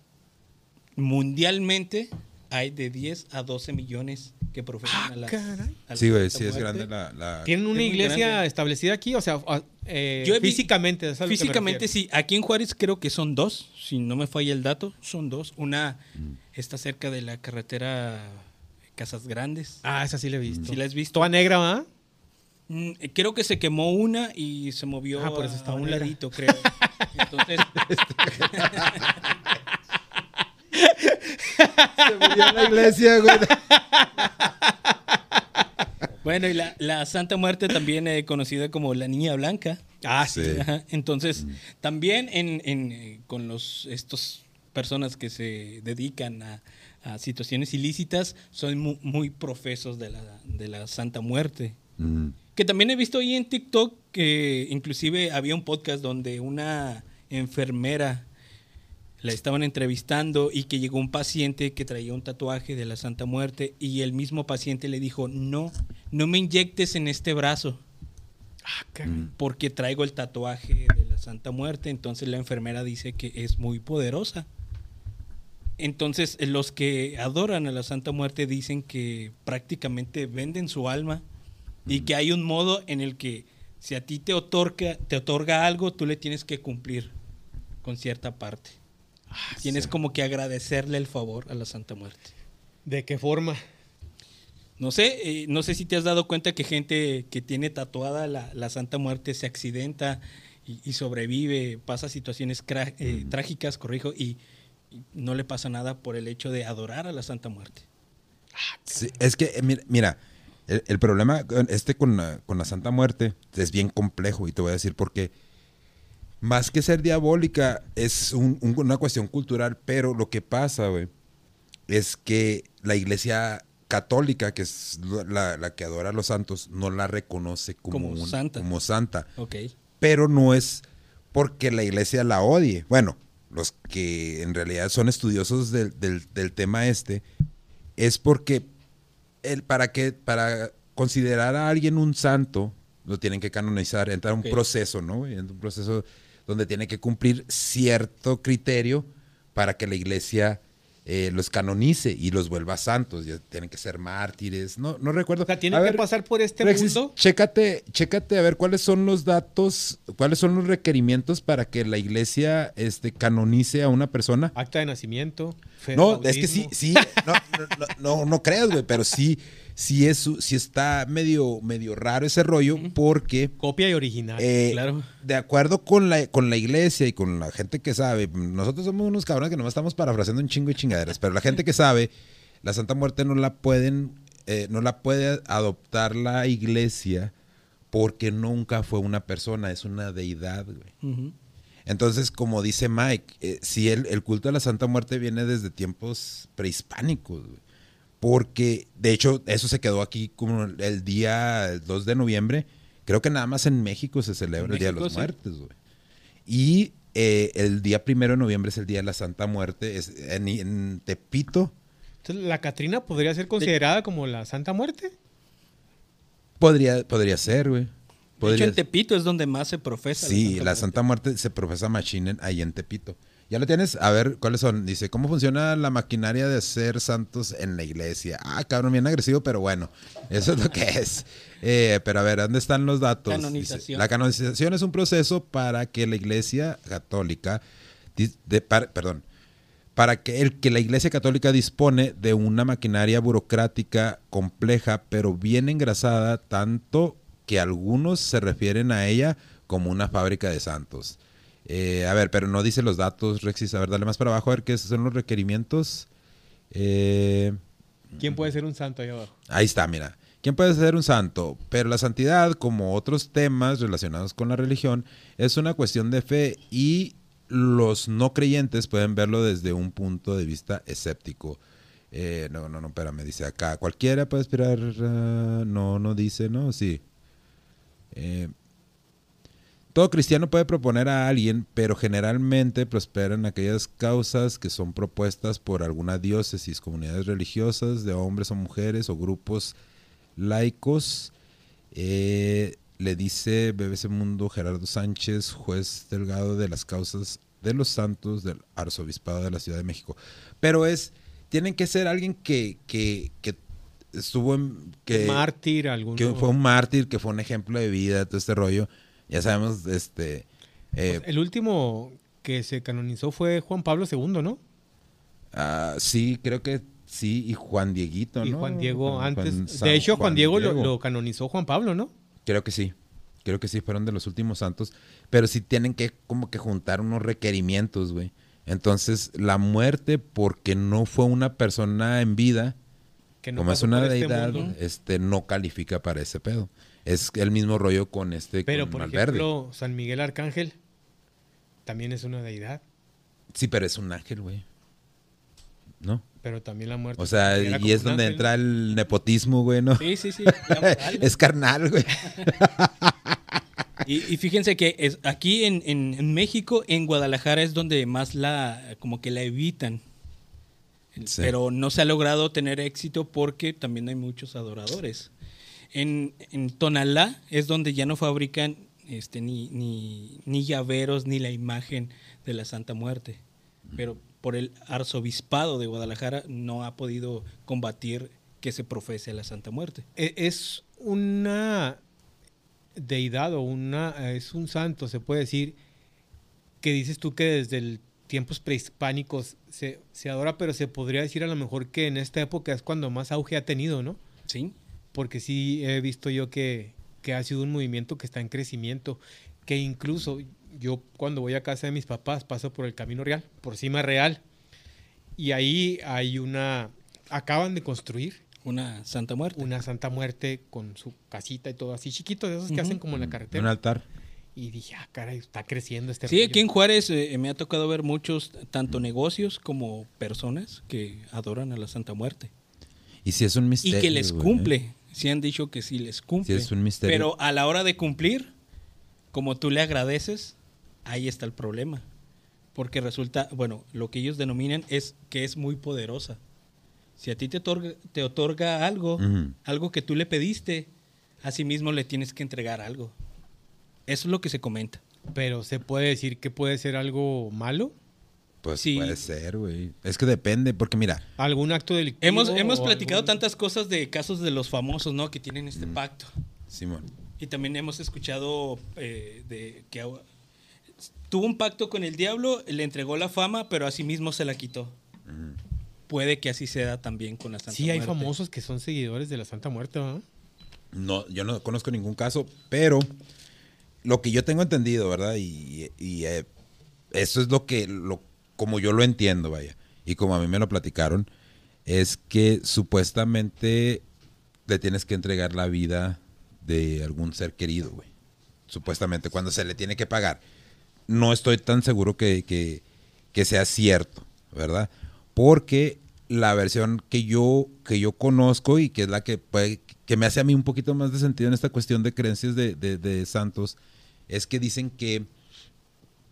Mundialmente hay de 10 a 12 millones que profesan a la, caray. a Sí, güey, sí es grande la... la- ¿Tienen una iglesia grande. establecida aquí? O sea, a- eh, Yo físicamente. ¿es a Físicamente sí. Aquí en Juárez creo que son dos, si no me falla el dato, son dos. Una Mm. está cerca de la carretera Casas Grandes. Ah, esa sí la he visto. ¿Sí la has visto? Toda negra, ¿va? Mm, creo que se quemó una y se movió Ah, por eso está a un negra. ladito, creo. Entonces, Se murió en la iglesia, güey. bueno, y la, la Santa Muerte también eh, conocida como la Niña Blanca. Ah, Sí. Ajá, Entonces, también en, en, eh, con los estos personas que se dedican a, a situaciones ilícitas son mu- muy, profesos de la, de la Santa Muerte. Mm. Que también he visto ahí en TikTok que inclusive había un podcast donde una enfermera la estaban entrevistando y que llegó un paciente que traía un tatuaje de la Santa Muerte y el mismo paciente le dijo, no, no me inyectes en este brazo Ah. Mm. porque traigo el tatuaje de la Santa Muerte. Entonces la enfermera dice que es muy poderosa. Entonces los que adoran a la Santa Muerte dicen que prácticamente venden su alma y que hay un modo en el que si a ti te otorga, te otorga algo, tú le tienes que cumplir con cierta parte. Tienes como que agradecerle el favor a la Santa Muerte. ¿De qué forma? No sé, eh, no sé si te has dado cuenta que gente que tiene tatuada la, la Santa Muerte se accidenta y, y sobrevive, pasa situaciones cra- eh, trágicas, corrijo, y, no le pasa nada por el hecho de adorar a la Santa Muerte. Sí, es que, eh, mira, mira, el, el problema este con la, con la Santa Muerte es bien complejo y te voy a decir por qué. Más que ser diabólica, es un- un- una cuestión cultural, pero lo que pasa, güey, es que la iglesia católica, que es la, la que adora a los santos, no la reconoce como, Como un- santa. como santa. Pero no es porque la iglesia la odie. Bueno, los que en realidad son estudiosos del, del- del tema este, es porque el, para que para considerar a alguien un santo, lo tienen que canonizar, entra un Ok. proceso, ¿no? Entra un proceso donde tiene que cumplir cierto criterio para que la iglesia eh, los canonice y los vuelva santos. Ya tienen que ser mártires. No, no recuerdo. O sea, tiene A que ver, pasar por este Alexis, mundo. Chécate, chécate a ver cuáles son los datos, cuáles son los requerimientos para que la iglesia este, canonice a una persona. Acta de nacimiento. No, es que sí, sí, no, no, no, no, no creas, güey, pero sí, sí, es, está medio, medio raro ese rollo porque Copia y original. eh, claro. de acuerdo con la, con la iglesia y con la gente que sabe, nosotros somos unos cabrones que nomás estamos parafraseando un chingo de chingaderas, pero la gente que sabe, la Santa Muerte no la pueden, eh, no la puede adoptar la iglesia porque nunca fue una persona, es una deidad, güey. Entonces, como dice Mike, eh, si el, el culto a la Santa Muerte viene desde tiempos prehispánicos, güey. Porque de hecho eso se quedó aquí como el día el 2 de noviembre. Creo que nada más en México se celebra el Día de los sí. Muertos, güey. Y eh, el día primero de noviembre es el Día de la Santa Muerte. Es en, en Tepito Entonces, ¿la Catrina podría ser considerada como la Santa Muerte? podría, podría ser, güey. De hecho, en Tepito es donde más se profesa. Sí, la Muerte. Santa Muerte se profesa machine ahí en Tepito. ¿Ya lo tienes? A ver, ¿cuáles son? Dice, ¿cómo funciona la maquinaria de ser santos en la iglesia? Ah, cabrón, bien agresivo, pero bueno, eso es lo que es. Eh, pero a ver, ¿dónde están los datos? Dice, Canonización. la canonización es un proceso para que la iglesia católica, de, perdón, para que, el, que la iglesia católica dispone de una maquinaria burocrática compleja, pero bien engrasada, tanto que algunos se refieren a ella como una fábrica de santos. Eh, a ver, pero no dice los datos, Rexis. A ver, dale más para abajo a ver qué son los requerimientos. Eh, ¿Quién puede ser un santo ahí abajo? Ahí está, mira. ¿Quién puede ser un santo? Pero la santidad, como otros temas relacionados con la religión, es una cuestión de fe y los no creyentes pueden verlo desde un punto de vista escéptico. Eh, no, no, no, espérame, dice acá. Cualquiera puede aspirar. ah, no, no dice, ¿no? Sí. Eh, todo cristiano puede proponer a alguien, pero generalmente prosperan aquellas causas que son propuestas por alguna diócesis, comunidades religiosas de hombres o mujeres o grupos laicos. Eh, le dice BBC Mundo Gerardo Sánchez, juez delgado de las causas de los santos del arzobispado de la Ciudad de México. Pero es, tienen que ser alguien que, que, que estuvo en... Que, Mártir, algún. que fue un mártir, que fue un ejemplo de vida, todo este rollo. Ya sabemos, este... eh, El último que se canonizó fue Juan Pablo II, ¿no? ah, sí, creo que sí, y Juan Dieguito, Y ¿no? Juan Diego Juan- antes. Juan San- de hecho, Juan, Diego, lo- Diego. Lo, canonizó Juan Pablo, ¿no? Creo que sí. Creo que sí, fueron de los últimos santos. Pero sí tienen que como que juntar unos requerimientos, güey. Entonces, la muerte, porque no fue una persona en vida, Que no como es una este deidad, este, no califica para ese pedo. Es el mismo rollo con este, Pero, con por Malverde. ejemplo, San Miguel Arcángel también es una deidad. Sí, pero es un ángel, güey. ¿No? Pero también la muerte. O sea, y es donde ángel, entra el nepotismo, güey, ¿no? Sí, sí, sí. es carnal, güey. Y, y fíjense que es, aquí en, en- en México, en Guadalajara, es donde más la, como que la evitan. Sí. Pero no se ha logrado tener éxito porque también hay muchos adoradores. En, en Tonalá es donde ya no fabrican este, ni, ni, ni llaveros ni la imagen de la Santa Muerte. Pero por el arzobispado de Guadalajara no ha podido combatir que se profese la Santa Muerte. E- Es una deidad o una es un santo, se puede decir, que dices tú que desde el tiempos prehispánicos se, se adora, pero se podría decir a lo mejor que en esta época es cuando más auge ha tenido, ¿no? ¿Sí? Porque sí he visto yo que, que ha sido un movimiento que está en crecimiento, que incluso yo cuando voy a casa de mis papás paso por el Camino Real, por Cima Real, Y ahí hay una... Acaban de construir Una Santa Muerte. una Santa Muerte con su casita y todo así chiquito, de esos que hacen como en la Un carretera. altar. Y dije, ah, caray, está creciendo este Sí, rollo. aquí en Juárez eh, me ha tocado ver muchos, tanto negocios como personas que adoran a la Santa Muerte. Y si es un Y misterio. que les güey. cumple. Sí han dicho que sí les cumple. Sí, es un misterio. Pero a la hora de cumplir, como tú le agradeces, ahí está el problema. Porque resulta, bueno, lo que ellos denominan es que es muy poderosa. Si a ti te otorga, te otorga algo, algo que tú le pediste, a sí mismo le tienes que entregar algo. Eso es lo que se comenta. Pero se puede decir que puede ser algo malo, Pues Sí. puede ser, güey. Es que depende, porque mira, algún acto delictivo. Hemos, platicado algún- tantas cosas de casos de los famosos, ¿no? Que tienen este pacto. Simón. Y también hemos escuchado eh, de que tuvo un pacto con el diablo, le entregó la fama, pero a sí mismo se la quitó. Puede que así sea también con la Santa Sí, hay Muerte. famosos que son seguidores de la Santa Muerte, ¿verdad? No, yo no conozco ningún caso, pero lo que yo tengo entendido, ¿verdad? Y, y, eh, eso es lo que, lo, como yo lo entiendo, vaya, y como a mí me lo platicaron, es que supuestamente le tienes que entregar la vida de algún ser querido, güey. Supuestamente, cuando se le tiene que pagar. No estoy tan seguro que, que, que sea cierto, ¿verdad? Porque la versión que yo, que yo conozco y que es la que puede, que me hace a mí un poquito más de sentido en esta cuestión de creencias de, de- de santos, es que dicen que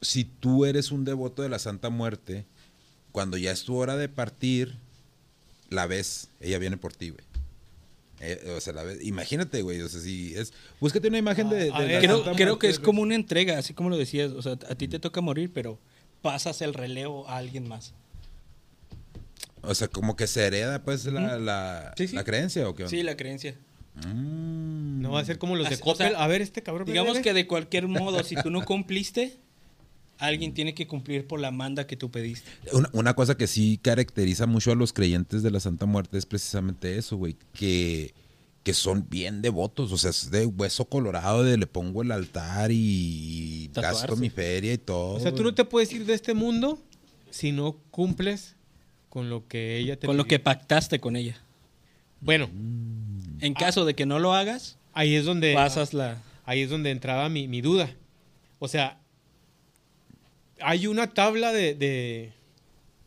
si tú eres un devoto de la Santa Muerte, cuando ya es tu hora de partir, la ves, ella viene por ti, güey. Eh, o sea, la ves, imagínate, güey, o sea, si es, búscate una imagen de, de la Creo, Santa creo Muerte, que es como una entrega, así como lo decías. O sea, a ti te toca morir, pero pasas el relevo a alguien más. O sea, como que se hereda, pues, la, la, Sí, sí. la creencia, ¿o qué onda? Sí, la creencia. Mm. No va a ser como los de Así, o sea, Coppel. a ver, este cabrón. me Digamos que de cualquier modo, si tú no cumpliste, alguien tiene que cumplir por la manda que tú pediste. Una, una cosa que sí caracteriza mucho a los creyentes de la Santa Muerte es precisamente eso, güey, que, que son bien devotos, o sea, es de hueso colorado, de le pongo el altar y Tatuarse. gasto mi feria y todo. O sea, tú no te puedes ir de este mundo si no cumples con lo que ella te Con lo que pidió. pactaste con ella. Bueno, En caso de que no lo hagas, ahí es donde. pasas la... Ahí es donde entraba mi, mi duda. O sea, hay una tabla de, de,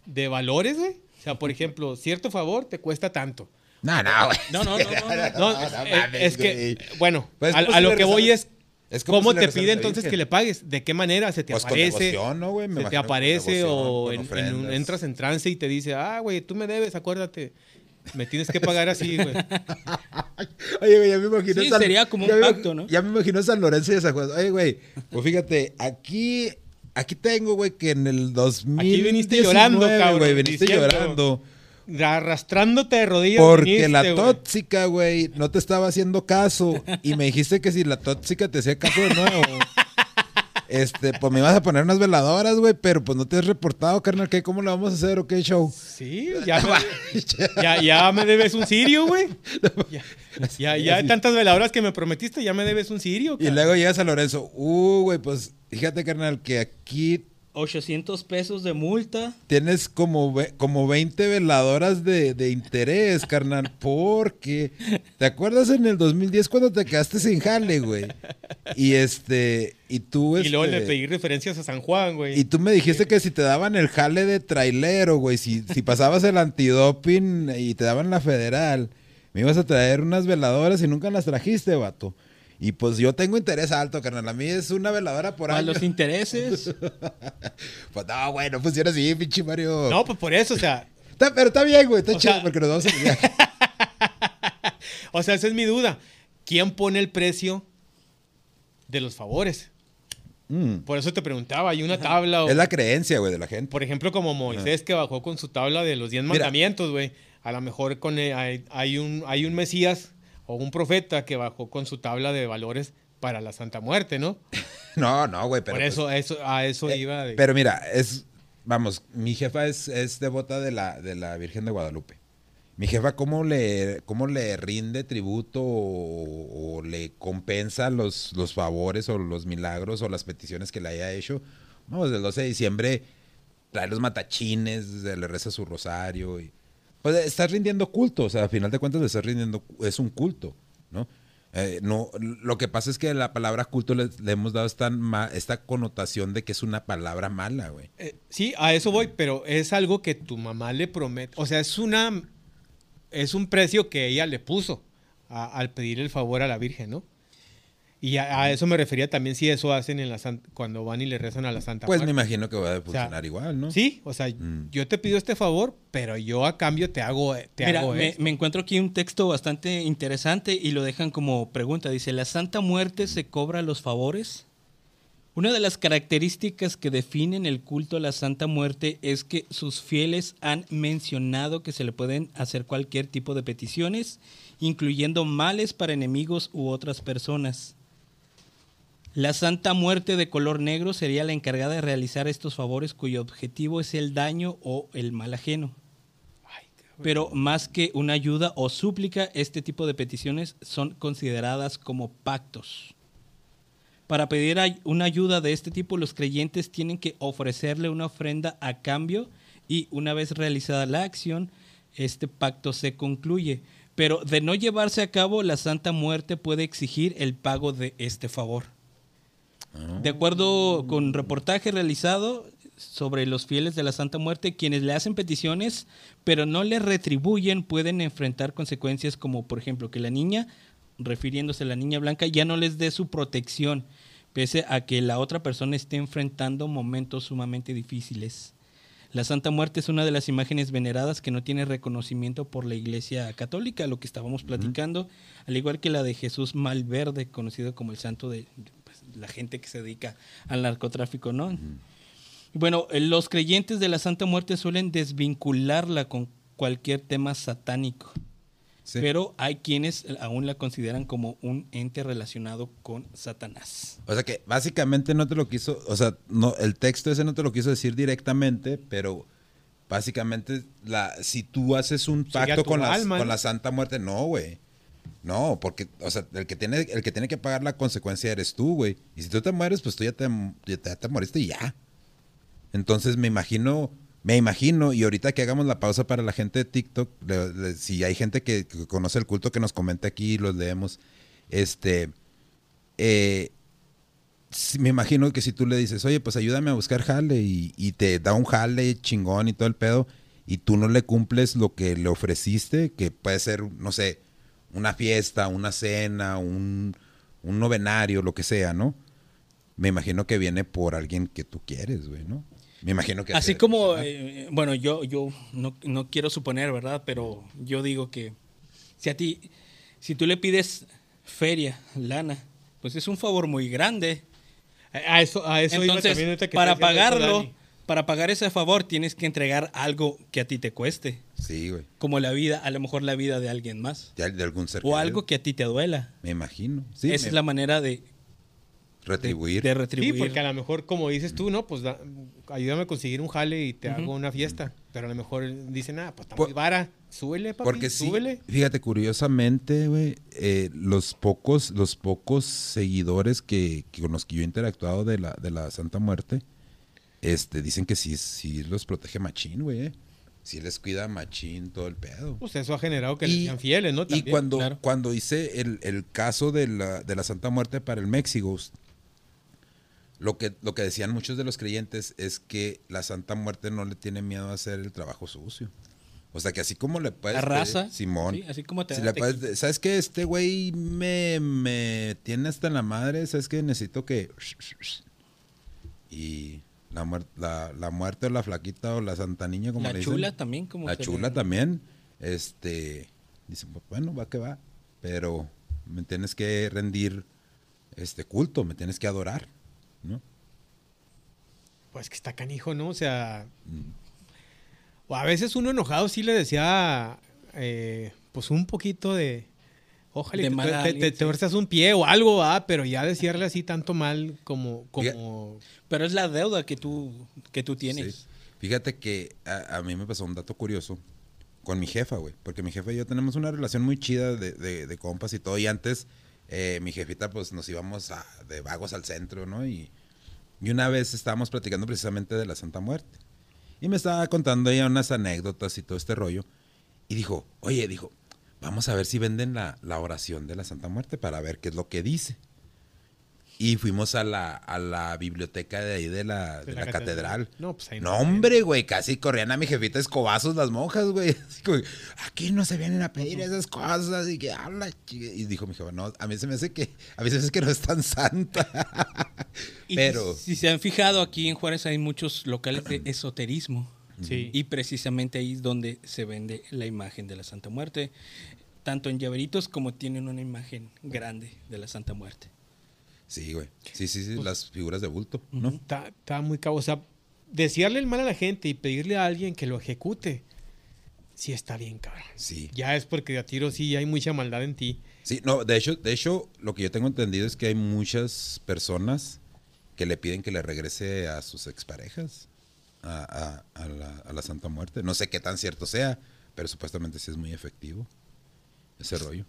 de valores, güey. O sea, por ejemplo, cierto favor te cuesta tanto. No, no, güey. No, no, no, no, no. No, no eh, es que, bueno, Pues, a, lo que voy es, Es como ¿cómo te pide entonces que le pagues? ¿De qué manera? ¿Se te Pues con aparece? devoción, ¿no, güey? Me ¿Se te con aparece devoción, o con en- en un- ofrendas. entras en trance y te dice, ah, güey, tú me debes, acuérdate. Me tienes que pagar así, güey. Oye, güey, ya me imagino. Sí, sería como un me- pacto, ¿no? Ya me imagino San Lorenzo y San Juan. Oye, güey, pues fíjate, aquí, aquí tengo, güey, que en el 2000. Aquí viniste llorando, cabrón, güey, viniste diciendo- llorando. Arrastrándote de rodillas. Porque viniste, la tóxica, güey, no te estaba haciendo caso. Y me dijiste que si la tóxica te hacía caso de nuevo, este, pues me ibas a poner unas veladoras, güey, pero pues no te has reportado, carnal. ¿qué? ¿Cómo lo vamos a hacer o qué show? Sí, ya me, ya, ya me debes un sirio, güey. Ya, ya, ya hay tantas veladoras que me prometiste, ya me debes un sirio. Y luego llegas a Lorenzo. Uh, güey, pues fíjate, carnal, que aquí 800 pesos de multa. tienes como, ve- como 20 veladoras de, de interés, carnal, porque ¿te acuerdas en el 2010 cuando te quedaste sin jale, güey? Y este, y tú Y luego le este, pedí referencias a San Juan, güey. Y tú me dijiste que si te daban el jale de trailero, güey, si, si pasabas el antidoping y te daban la federal, me ibas a traer unas veladoras y nunca las trajiste, vato. Y pues yo tengo interés alto, carnal. A mí es una veladora por A año. los intereses. Pues no, güey, no funciona así, pinche Mario. No, pues por eso, o sea, Está- pero está bien, güey, está chido sea- porque nos vamos a viaje. o sea, esa es mi duda. ¿Quién pone el precio de los favores? Mm. Por eso te preguntaba, ¿hay una tabla? O, Es la creencia, güey, de la gente. Por ejemplo, como Moisés que bajó con su tabla de los diez Mira. mandamientos, güey. A lo mejor con eh, hay, hay un, hay un Mesías o un profeta que bajó con su tabla de valores para la Santa Muerte, ¿no? No, no, güey, pero. Por pues, eso, eso, a eso eh, iba. de- Pero mira, es. Vamos, mi jefa es, es devota de la, de la Virgen de Guadalupe. Mi jefa, ¿cómo le, cómo le rinde tributo o, o le compensa los, los favores o los milagros o las peticiones que le haya hecho? Vamos, el 12 de diciembre trae los matachines, le reza su rosario y... Pues estás rindiendo culto, o sea, al final de cuentas le estás rindiendo, es un culto, ¿no? Eh, no, lo que pasa es que a la palabra culto le, hemos dado esta, esta, connotación de que es una palabra mala, güey. Eh, sí, a eso voy, pero es algo que tu mamá le promete. O sea, es una. Es un precio que ella le puso al pedir el favor a la Virgen, ¿no? Y a, eso me refería también si eso hacen en la cuando van y le rezan a la Santa Pues me imagino que va a funcionar igual, ¿no? Sí, o sea, mm. yo te pido este favor, pero yo a cambio te hago, te Mira, me, me, encuentro aquí un texto bastante interesante y lo dejan como pregunta. Dice, ¿la Santa Muerte se cobra los favores? Una de las características que definen el culto a la Santa Muerte es que sus fieles han mencionado que se le pueden hacer cualquier tipo de peticiones, incluyendo males para enemigos u otras personas. La Santa Muerte de color negro sería la encargada de realizar estos favores cuyo objetivo es el daño o el mal ajeno. Pero más que una ayuda o súplica, este tipo de peticiones son consideradas como pactos. Para pedir una ayuda de este tipo, los creyentes tienen que ofrecerle una ofrenda a cambio y una vez realizada la acción, este pacto se concluye. Pero de no llevarse a cabo, la Santa Muerte puede exigir el pago de este favor. De acuerdo con reportaje realizado sobre los fieles de la Santa Muerte, quienes le hacen peticiones pero no le retribuyen pueden enfrentar consecuencias como por ejemplo que la niña, refiriéndose a la niña blanca, ya no les dé su protección, pese a que la otra persona esté enfrentando momentos sumamente difíciles. La Santa Muerte es una de las imágenes veneradas que no tiene reconocimiento por la Iglesia Católica, lo que estábamos platicando, al igual que la de Jesús Malverde, conocido como el santo de, la gente que se dedica al narcotráfico, ¿no? Bueno, eh, los creyentes de la Santa Muerte suelen desvincularla con cualquier tema satánico. Pero hay quienes aún la consideran como un ente relacionado con Satanás. O sea que básicamente no te lo quiso, o sea, no, el texto ese no te lo quiso decir directamente, pero básicamente la, si tú haces un pacto con la, con la Santa Muerte, no, güey. No, porque, o sea, el que tiene, el que tiene que pagar la consecuencia eres tú, güey. Y si tú te mueres, pues tú ya te, ya te, moriste y ya. Entonces me imagino, me imagino, y ahorita que hagamos la pausa para la gente de TikTok, si hay gente que, conoce el culto que nos comente aquí los leemos, este, eh, me imagino que si tú le dices, oye, pues ayúdame a buscar jale y, y, te da un jale chingón y todo el pedo, y tú no le cumples lo que le ofreciste, que puede ser, no sé, una fiesta, una cena, un, novenario, lo que sea, ¿no? Me imagino que viene por alguien que tú quieres, güey, ¿no? Me imagino que... Así como, eh, bueno, yo, yo no, no, quiero suponer, ¿verdad? Pero yo digo que si a ti, si tú le pides feria, lana, pues es un favor muy grande. A eso, a eso Entonces, para pagarlo para pagar ese favor tienes que entregar algo que a ti te cueste. Sí, güey. Como la vida, a lo mejor la vida de alguien más. De, algún ser. O algo que a ti te duela. Me imagino. Sí, Esa es la manera de retribuir. De, retribuir. Sí, porque a lo mejor, como dices tú, ¿no? Pues ayúdame a conseguir un jale y te hago una fiesta. Pero a lo mejor dicen, ah, pues está muy vara, súbele, papi, porque súbele. fíjate, curiosamente, güey, eh, los pocos, los pocos seguidores que, que, con los que yo he interactuado de la, de la Santa Muerte, este, dicen que sí, sí los protege machín, güey. Eh. Sí les cuida machín todo el pedo. Pues eso ha generado que sean fieles, ¿no? y cuando, cuando hice el, caso de la, de la, Santa Muerte para el México, lo que, lo que decían muchos de los creyentes es que la Santa Muerte no le tiene miedo a hacer el trabajo sucio. O sea que así como le puedes... La raza. Simón. Sí, así como te, si le ¿Sabes qué? Este güey me, me tiene hasta en la madre. ¿Sabes qué? Necesito que... Y la, la, muerte o la flaquita o la santa niña, como la chula también, como La chula también. Este, dice, pues, bueno, va que va, pero me tienes que rendir este culto, me tienes que adorar, ¿no? Pues que está canijo, ¿no? O sea, mm. o a veces uno enojado sí le decía, eh, pues un poquito de, Ojalá te, te, un pie o algo, ah, pero ya decirle así tanto mal como... como... Pero es la deuda que tú, que tú tienes. Fíjate que a, mí me pasó un dato curioso con mi jefa, güey. Porque mi jefa y yo tenemos una relación muy chida de, de, compas y todo. Y antes eh, mi jefita pues nos íbamos a, de vagos al centro, ¿no? Y, y una vez estábamos platicando precisamente de la Santa Muerte. Y me estaba contando ella unas anécdotas y todo este rollo. Y dijo, oye, dijo, vamos a ver si venden la, la oración de la Santa Muerte para ver qué es lo que dice. Y fuimos a la, a la biblioteca de ahí de la, De de la la catedral. catedral. No, pues ahí no, no hombre, güey, casi corrían a mi jefita escobazos las monjas, güey. Así como, aquí no se vienen a pedir esas cosas y que habla. chi-". Y dijo mi jefa, no, a mí se me hace que, a mí se me hace que no es tan santa. Y Pero, si se han fijado, aquí en Juárez hay muchos locales de esoterismo. Sí. Y precisamente ahí es donde se vende la imagen de la Santa Muerte. Tanto en llaveritos como tienen una imagen grande de la Santa Muerte. sí, güey. Sí, sí, sí, Pues las figuras de bulto, ¿no? Está, está muy cabo. O sea, desearle el mal a la gente y pedirle a alguien que lo ejecute, sí está bien, cabrón. Sí. Ya es porque a tiro sí hay mucha maldad en ti. Sí, no, de hecho, de hecho, lo que yo tengo entendido es que hay muchas personas que le piden que le regrese a sus exparejas a, a- a la, a la Santa Muerte. No sé qué tan cierto sea, pero supuestamente sí es muy efectivo ese rollo.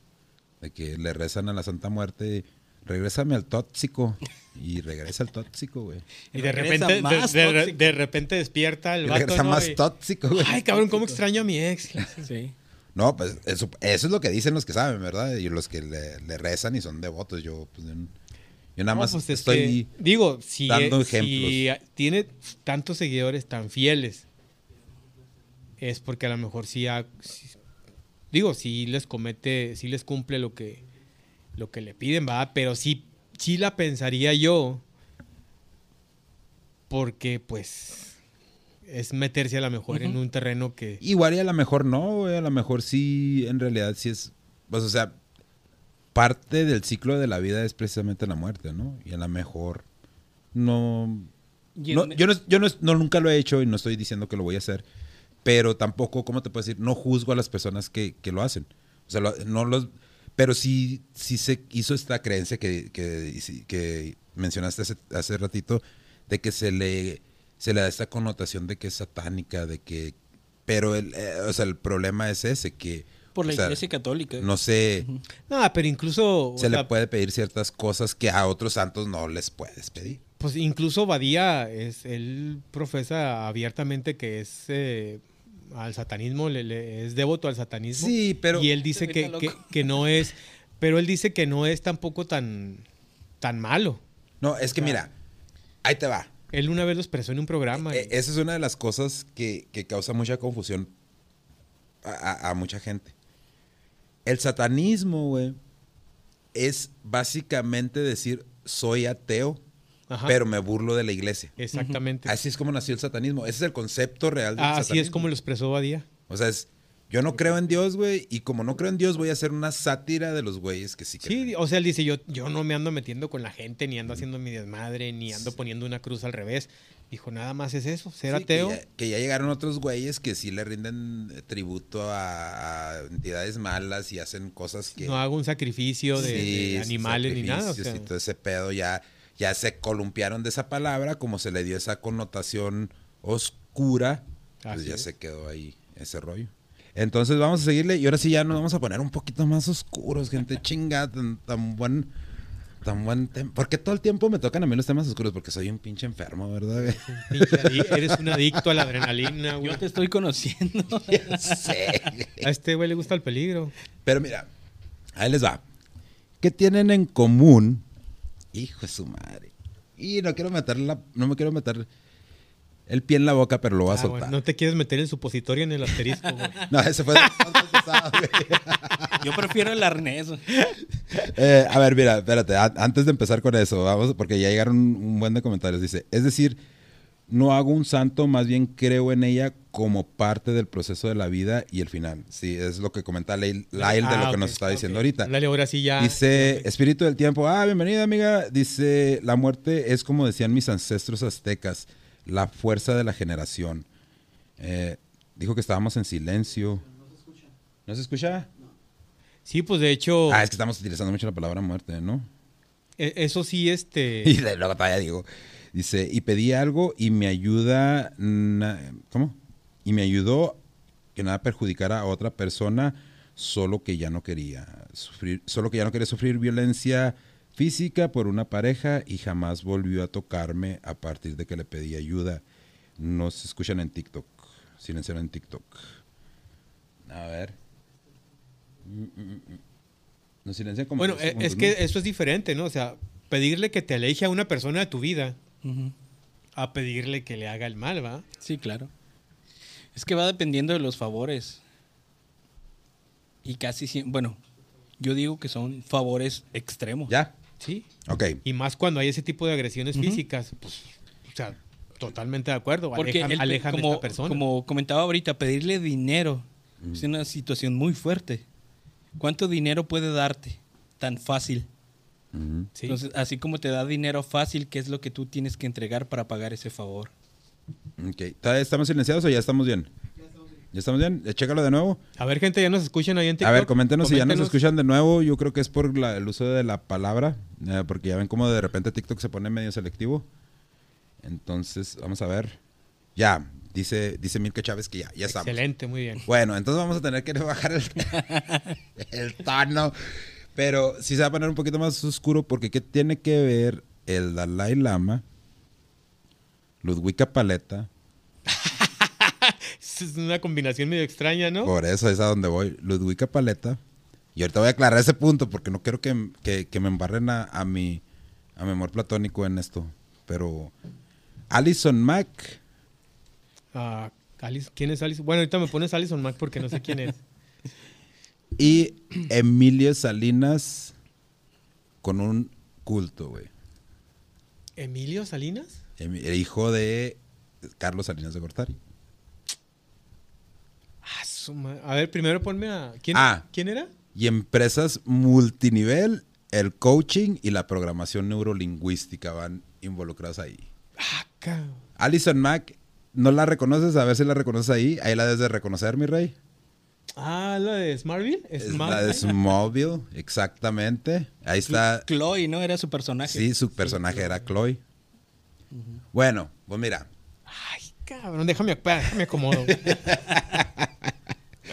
De que le rezan a la Santa Muerte, regrésame al tóxico. Y regresa al tóxico, güey. Y de Regresa repente, de, más de- tóxico. de repente despierta el Y vato. regresa ¿no? más Y, tóxico, güey. Ay, cabrón, cómo extraño a mi ex. Sí. No, pues eso, eso es lo que dicen los que saben, ¿verdad? Y los que le, le rezan y son devotos. Yo, pues, yo, nada No, más pues es estoy... que, digo, si, dando eh, si tiene tantos seguidores tan fieles, es porque a lo mejor sí, ha- sí- digo, sí les comete, sí les cumple lo que, lo que le piden, va, pero sí, sí la pensaría yo, porque pues es meterse a lo mejor en un terreno que Igual y a lo mejor no. A lo mejor sí, en realidad sí es. Pues, o sea, parte del ciclo de la vida es precisamente la muerte, ¿no? Y a lo mejor no. No, yo no, yo no, no nunca lo he hecho y no estoy diciendo que lo voy a hacer. Pero tampoco, ¿cómo te puedo decir? No juzgo a las personas que, que lo hacen. O sea, lo- no los. Pero sí, sí se hizo esta creencia que, que, que mencionaste hace, hace ratito, de que se le, se le da esta connotación de que es satánica, de que... Pero el, eh, o sea, el problema es ese, que... por la o sea, iglesia católica. No sé, No, pero incluso. se le sea, puede pedir ciertas cosas que a otros santos no les puedes pedir. Pues incluso Badía es, él profesa abiertamente que es eh, al satanismo, le- le- es devoto al satanismo. Sí, pero... y él dice que, que, que no es, pero él dice que no es tampoco tan, tan malo. No, es que mira, ahí te va. Él una vez lo expresó en un programa. y- Eh, esa es una de las cosas que, que causa mucha confusión a, a- a mucha gente. El satanismo, güey, es básicamente decir soy ateo, Ajá, pero me burlo de la iglesia. exactamente. Así es como nació el satanismo. Ese es el concepto real del Ah, así es como lo expresó Badía. O sea, es, yo no creo en Dios, güey, y como no creo en Dios, voy a hacer una sátira de los güeyes que sí creen. Sí, o sea, él dice, yo, yo no me ando metiendo con la gente, ni ando haciendo mi desmadre, ni ando poniendo una cruz al revés. Dijo, nada más es eso, ser Sí, ateo. Que ya, que ya llegaron otros güeyes que sí le rinden tributo a, a entidades malas y hacen cosas que... No hago un sacrificio de, Sí, de animales ni nada. o sea. y todo ese pedo ya, ya se columpiaron de esa palabra, como se le dio esa connotación oscura, pues Así ya es. se quedó ahí ese rollo. Entonces vamos a seguirle y ahora sí ya nos vamos a poner un poquito más oscuros, gente chinga, tan, tan buen, tan buen tema. Porque todo el tiempo me tocan a mí los temas oscuros porque soy un pinche enfermo, ¿verdad? Pinche Eres un adicto a la adrenalina, güey. Yo te estoy conociendo. Ya sé. A este güey le gusta el peligro. Pero mira, ahí les va. ¿Qué tienen en común? Hijo de su madre. Y no quiero meter la, no me quiero meter el pie en la boca, pero lo voy a Ah, soltar. bueno, no te quieres meter el supositorio en el asterisco, güey. No, ese fue güey. Yo prefiero el arnés. Eh, a ver, mira, espérate, a- antes de empezar con eso, vamos, porque ya llegaron un, buen de comentarios. Dice, es decir, no hago un santo, más bien creo en ella como parte del proceso de la vida y el final. Sí, es lo que comenta Lail, Lail de Ah, lo que ok, nos está diciendo ahorita. Dale, ahora sí ya. Dice, espíritu del tiempo, ah, bienvenida amiga. Dice, la muerte es como decían mis ancestros aztecas, la fuerza de la generación. Eh, dijo que estábamos en silencio. ¿No se escucha? Sí, pues de hecho, Ah, es que estamos utilizando mucho la palabra muerte, ¿no? e- eso sí, este. Y de- luego todavía digo, dice, y pedí algo y me ayuda, ¿cómo? Y me ayudó que nada perjudicara a otra persona, solo que ya no quería sufrir, solo que ya no quería sufrir violencia física por una pareja y jamás volvió a tocarme a partir de que le pedí ayuda. Nos escuchan en TikTok. Silenciar en TikTok. A ver. Mm, mm, mm. Nos silencian como. Bueno, segundos, es que ¿no? eso es diferente, ¿no? O sea, pedirle que te aleje a una persona de tu vida a pedirle que le haga el mal, ¿va? Sí, claro. Es que va dependiendo de los favores. Y casi siempre, bueno, yo digo que son favores extremos. ¿Ya? Sí. Ok. Y más cuando hay ese tipo de agresiones físicas, pues, o sea, totalmente de acuerdo. Porque Aleja- el- aléjame a como, esta persona. como comentaba ahorita, pedirle dinero es una situación muy fuerte. ¿Cuánto dinero puede darte tan fácil? Sí. Entonces, así como te da dinero fácil, ¿qué es lo que tú tienes que entregar para pagar ese favor? Ok. ¿Todavía ¿Estamos silenciados o ya estamos bien? ¿Ya estamos bien? Chécalo de nuevo. a ver, gente, ya nos escuchan ahí en TikTok. A ver, coméntenos si ya nos Coméntenos. escuchan de nuevo. Yo creo que es por la- el uso de la palabra, eh, porque ya ven cómo de repente TikTok se pone medio selectivo. Entonces, vamos a ver. Ya, dice, dice Mirka Chávez que ya, ya estamos. Excelente, muy bien. Bueno, entonces vamos a tener que bajar el, el tono. Pero sí se va a poner un poquito más oscuro porque ¿qué tiene que ver el Dalai Lama, Ludwika Paleta? Es una combinación medio extraña, ¿no? Por eso es a donde voy. Ludwika Paleta. Y ahorita voy a aclarar ese punto porque no quiero que, que- que me embarren a, a mi, a mi amor platónico en esto. Pero Alison Mack Ah, Alice- ¿Quién es Alison? Bueno, ahorita me pones Alison Mack porque no sé quién es. y Emilio Salinas con un culto, güey. ¿Emilio Salinas? El hijo de Carlos Salinas de Gortari. A ver, primero ponme a. ¿Quién, Ah. ¿quién era? Y empresas multinivel, el coaching y la programación neurolingüística van involucrados ahí. Ah, ca- Alison Mack, ¿no la reconoces? A ver si la reconoces ahí. Ahí la debes de reconocer, mi rey. Ah, la de Smartville. Es Smart- la de Smallville, exactamente. Ahí está. Chloe, ¿no? Era su personaje. Sí, su personaje era Chloe. Bueno, pues mira. Ay, cabrón, déjame, déjame acomodo.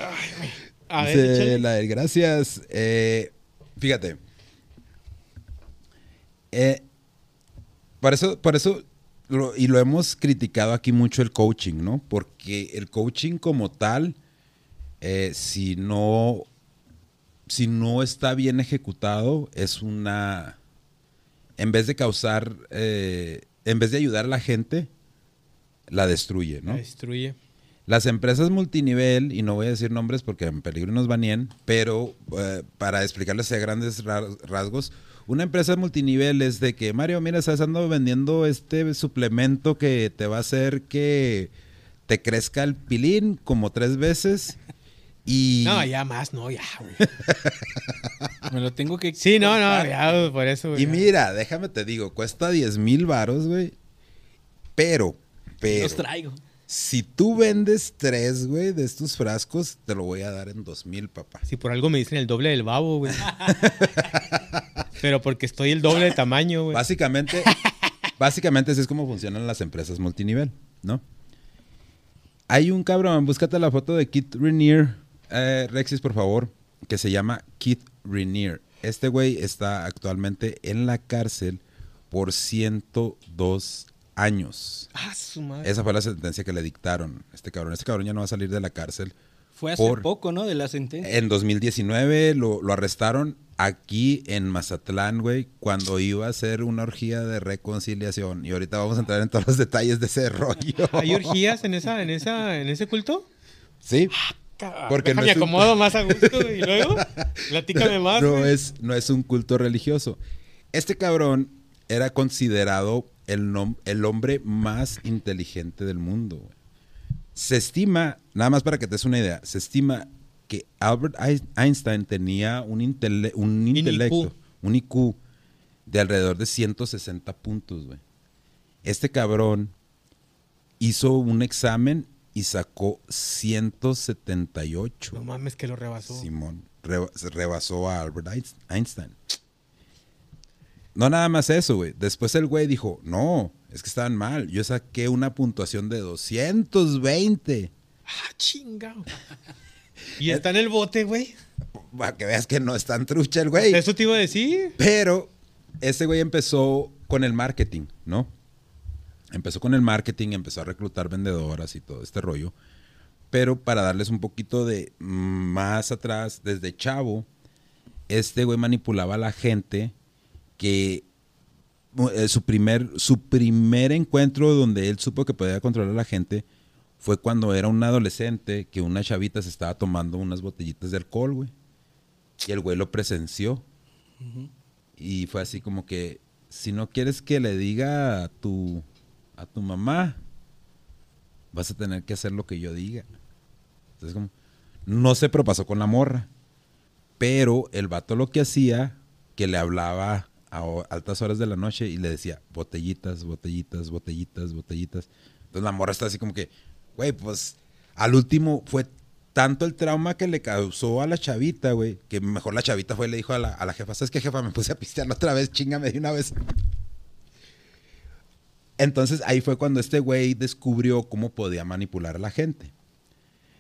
Ay, a ver, dice échale. la del gracias. Eh, fíjate. Eh, por eso, por eso, lo- y lo hemos criticado aquí mucho el coaching, ¿no? Porque el coaching como tal, eh, si no, si no está bien ejecutado, es una, en vez de causar, eh, en vez de ayudar a la gente, la destruye, ¿no? La destruye. Las empresas multinivel, y no voy a decir nombres porque en peligro nos baneen, pero eh, para explicarles a grandes ra- rasgos, una empresa multinivel es de que, Mario, mira, estás ando vendiendo este suplemento que te va a hacer que te crezca el pilín como tres veces y... No, ya más, no, ya, güey. Me lo tengo que. Sí, no, no, ya, por eso, güey. Y mira, déjame te digo, cuesta 10 mil varos, güey, pero, pero... Los traigo. Si tú vendes tres, güey, de estos frascos, te lo voy a dar en dos mil, papá. Si por algo me dicen el doble del babo, güey. Pero porque estoy el doble de tamaño, güey. Básicamente, básicamente así es como funcionan las empresas multinivel, ¿no? Hay un cabrón, búscate la foto de Kit Renier, eh, Rexis, por favor, que se llama Kit Renier. Este güey está actualmente en la cárcel por 102 años. Ah, su madre. Esa fue la sentencia que le dictaron a este cabrón. Este cabrón ya no va a salir de la cárcel. Fue hace Por- poco, ¿no? De la sentencia. En 2019 lo, lo arrestaron aquí en Mazatlán, güey, cuando iba a hacer una orgía de reconciliación. Y ahorita vamos a entrar en todos los detalles de ese rollo. ¿Hay orgías en esa, en esa, en ese culto? Sí. Ca- Porque no un- acomodo más a gusto. Y luego, platícame más, No güey. es, no es un culto religioso. Este cabrón era considerado el, el hombre más inteligente del mundo. güey. Se estima, nada más para que te des una idea, se estima que Albert Ein- Einstein tenía un, intele- un intelecto, un IQ de alrededor de 160 puntos, güey. Este cabrón hizo un examen y sacó 178. No mames que lo rebasó. Simón reba- rebasó a Albert Einst- Einstein. No nada más eso, güey. Después el güey dijo, no, es que estaban mal. Yo saqué una puntuación de 220. Ah, chingado. Y está en el bote, güey. Para que veas que no es tan trucha el güey. Eso te iba a decir. Pero ese güey empezó con el marketing, ¿no? empezó con el marketing, empezó a reclutar vendedoras y todo este rollo. Pero para darles un poquito de más atrás, desde chavo, este güey manipulaba a la gente que eh, su, primer, su primer encuentro donde él supo que podía controlar a la gente fue cuando era un adolescente que una chavita se estaba tomando unas botellitas de alcohol, güey. Y el güey lo presenció. Y fue así como que, si no quieres que le diga a tu, a tu mamá, vas a tener que hacer lo que yo diga. Entonces, como, no se propasó con la morra. Pero el vato lo que hacía, que le hablaba a altas horas de la noche y le decía, botellitas, botellitas, botellitas, botellitas. Entonces la morra está así como que, güey, pues al último fue tanto el trauma que le causó a la chavita, güey, que mejor la chavita fue y le dijo a la, a la jefa, ¿sabes qué, jefa? Me puse a pistear otra vez, chingame de una vez. Entonces ahí fue cuando este güey descubrió cómo podía manipular a la gente.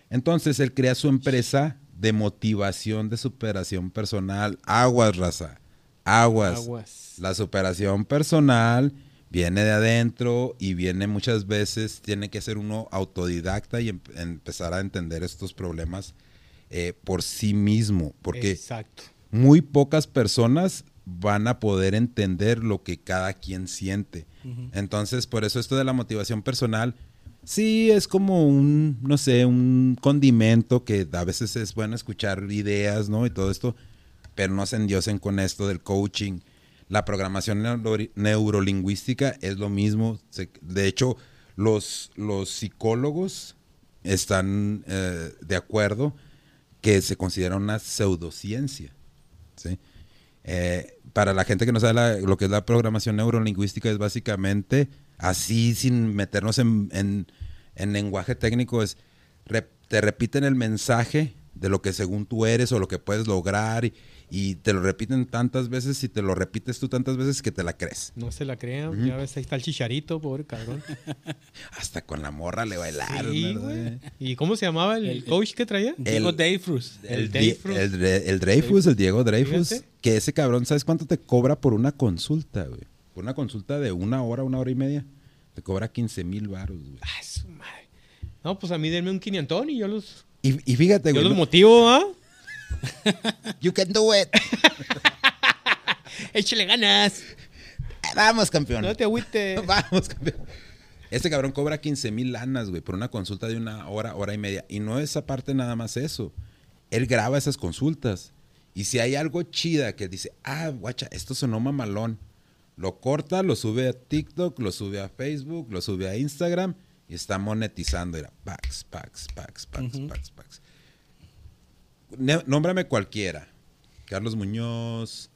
Entonces él crea su empresa de motivación de superación personal. Aguas, raza. Aguas. Aguas. La superación personal viene de adentro y viene muchas veces, tiene que ser uno autodidacta y em, empezar a entender estos problemas eh, por sí mismo, porque Exacto. muy pocas personas van a poder entender lo que cada quien siente. Entonces, por eso esto de la motivación personal, sí es como un, no sé, un condimento que a veces es bueno escuchar ideas, ¿no? Y todo esto, pero no se endiosen con esto del coaching la programación neurolingüística es lo mismo. De hecho, los, los psicólogos están eh, de acuerdo que se considera una pseudociencia. Eh, para la gente que no sabe lo que es la programación neurolingüística, es básicamente así, sin meternos en, lenguaje técnico, es te repiten el mensaje de lo que según tú eres o lo que puedes lograr y, y te lo repiten tantas veces y te lo repites tú tantas veces que te la crees. No se la crean, ya ves, ahí está el chicharito, pobre cabrón. Hasta con la morra le bailaron, sí, ¿Y cómo se llamaba el, coach que traía? Diego Dreyfus. El, Dreyfus. El, Dreyfus, el Diego Dreyfus. Que ese cabrón, ¿sabes cuánto te cobra por una consulta, güey? Por una consulta de una hora, una hora y media. Te cobra 15 mil baros, güey. Ay, su madre. No, pues a mí denme un quinientón y yo los... Y, fíjate, güey. Yo los motivo, ¿ah? You can do it. Échale ganas. Vamos, campeón. No te agüites. Vamos, campeón. Este cabrón cobra 15 mil lanas, güey, por una consulta de una hora, hora y media. Y no es aparte nada más eso. Él graba esas consultas. Y si hay algo chida que dice, ah, guacha, esto sonó mamalón, lo corta, lo sube a TikTok, lo sube a Facebook, lo sube a Instagram y está monetizando. Era packs, packs, packs, packs, packs, packs nómbrame cualquiera. Carlos Muñoz,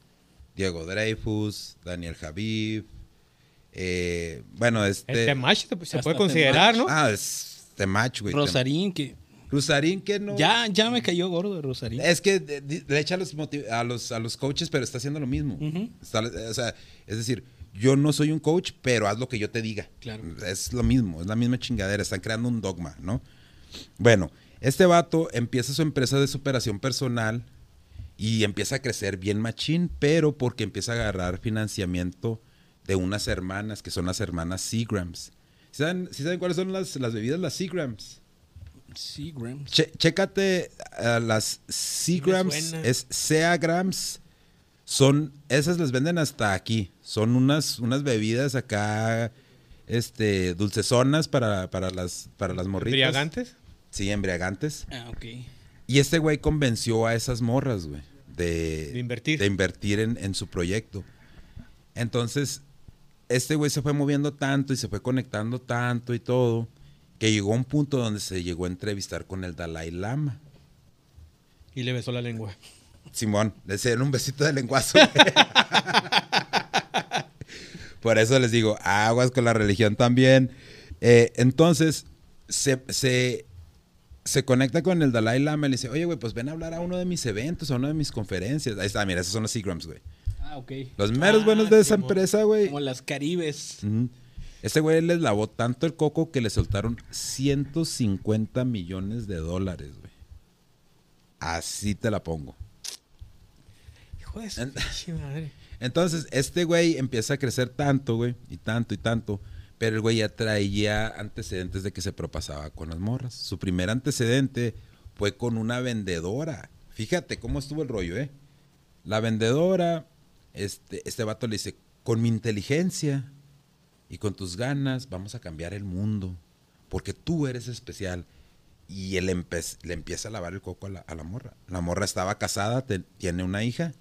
Diego Dreyfus, Daniel Javif. Eh, bueno, este. El match se puede considerar, ¿no? Ah, es Temach, güey. Rosarín, que. Rosarín, que no. Ya, ya me cayó gordo Rosarín. Es que le echa a los, a los, a los coaches, pero está haciendo lo mismo. o sea, es decir, yo no soy un coach, pero haz lo que yo te diga. Claro. Es lo mismo, es la misma chingadera. Están creando un dogma, ¿no? Bueno, este vato empieza su empresa de superación personal y empieza a crecer bien machín, pero porque empieza a agarrar financiamiento de unas hermanas, que son las hermanas Seagrams. ¿Sí saben, saben cuáles son las, bebidas, las Seagrams? Seagrams. chécate uh, las Seagrams, es Seagrams. Son, esas les venden hasta aquí. Son unas, unas bebidas acá, este, dulcezonas para, para las, para las morritas. Sí, embriagantes. Ah, ok. Y este güey convenció a esas morras, güey, de, invertir, de invertir en, su proyecto. Entonces, este güey se fue moviendo tanto y se fue conectando tanto y todo, que llegó a un punto donde se llegó a entrevistar con el Dalai Lama. Y le besó la lengua. Simón, le dieron un besito de lenguazo. Por eso les digo, aguas con la religión también. Eh, entonces, se, se, se conecta con el Dalai Lama y le dice, oye, güey, pues ven a hablar a uno de mis eventos, a una de mis conferencias. Ahí está, mira, esos son los Seagrams, güey. Ah, ok. Los meros ah, buenos de esa empresa, güey. Como las Caribes. Este güey les lavó tanto el coco que le soltaron 150 millones de dólares, güey. Así te la pongo. Hijo de madre. Entonces, este güey empieza a crecer tanto, güey, y tanto y tanto Pero el güey ya traía antecedentes de que se propasaba con las morras. Su primer antecedente fue con una vendedora. Fíjate cómo estuvo el rollo, ¿eh? La vendedora, este, este vato le dice, con mi inteligencia y con tus ganas vamos a cambiar el mundo, porque tú eres especial. Y él le empieza a lavar el coco a la, morra. La morra estaba casada, tiene una hija.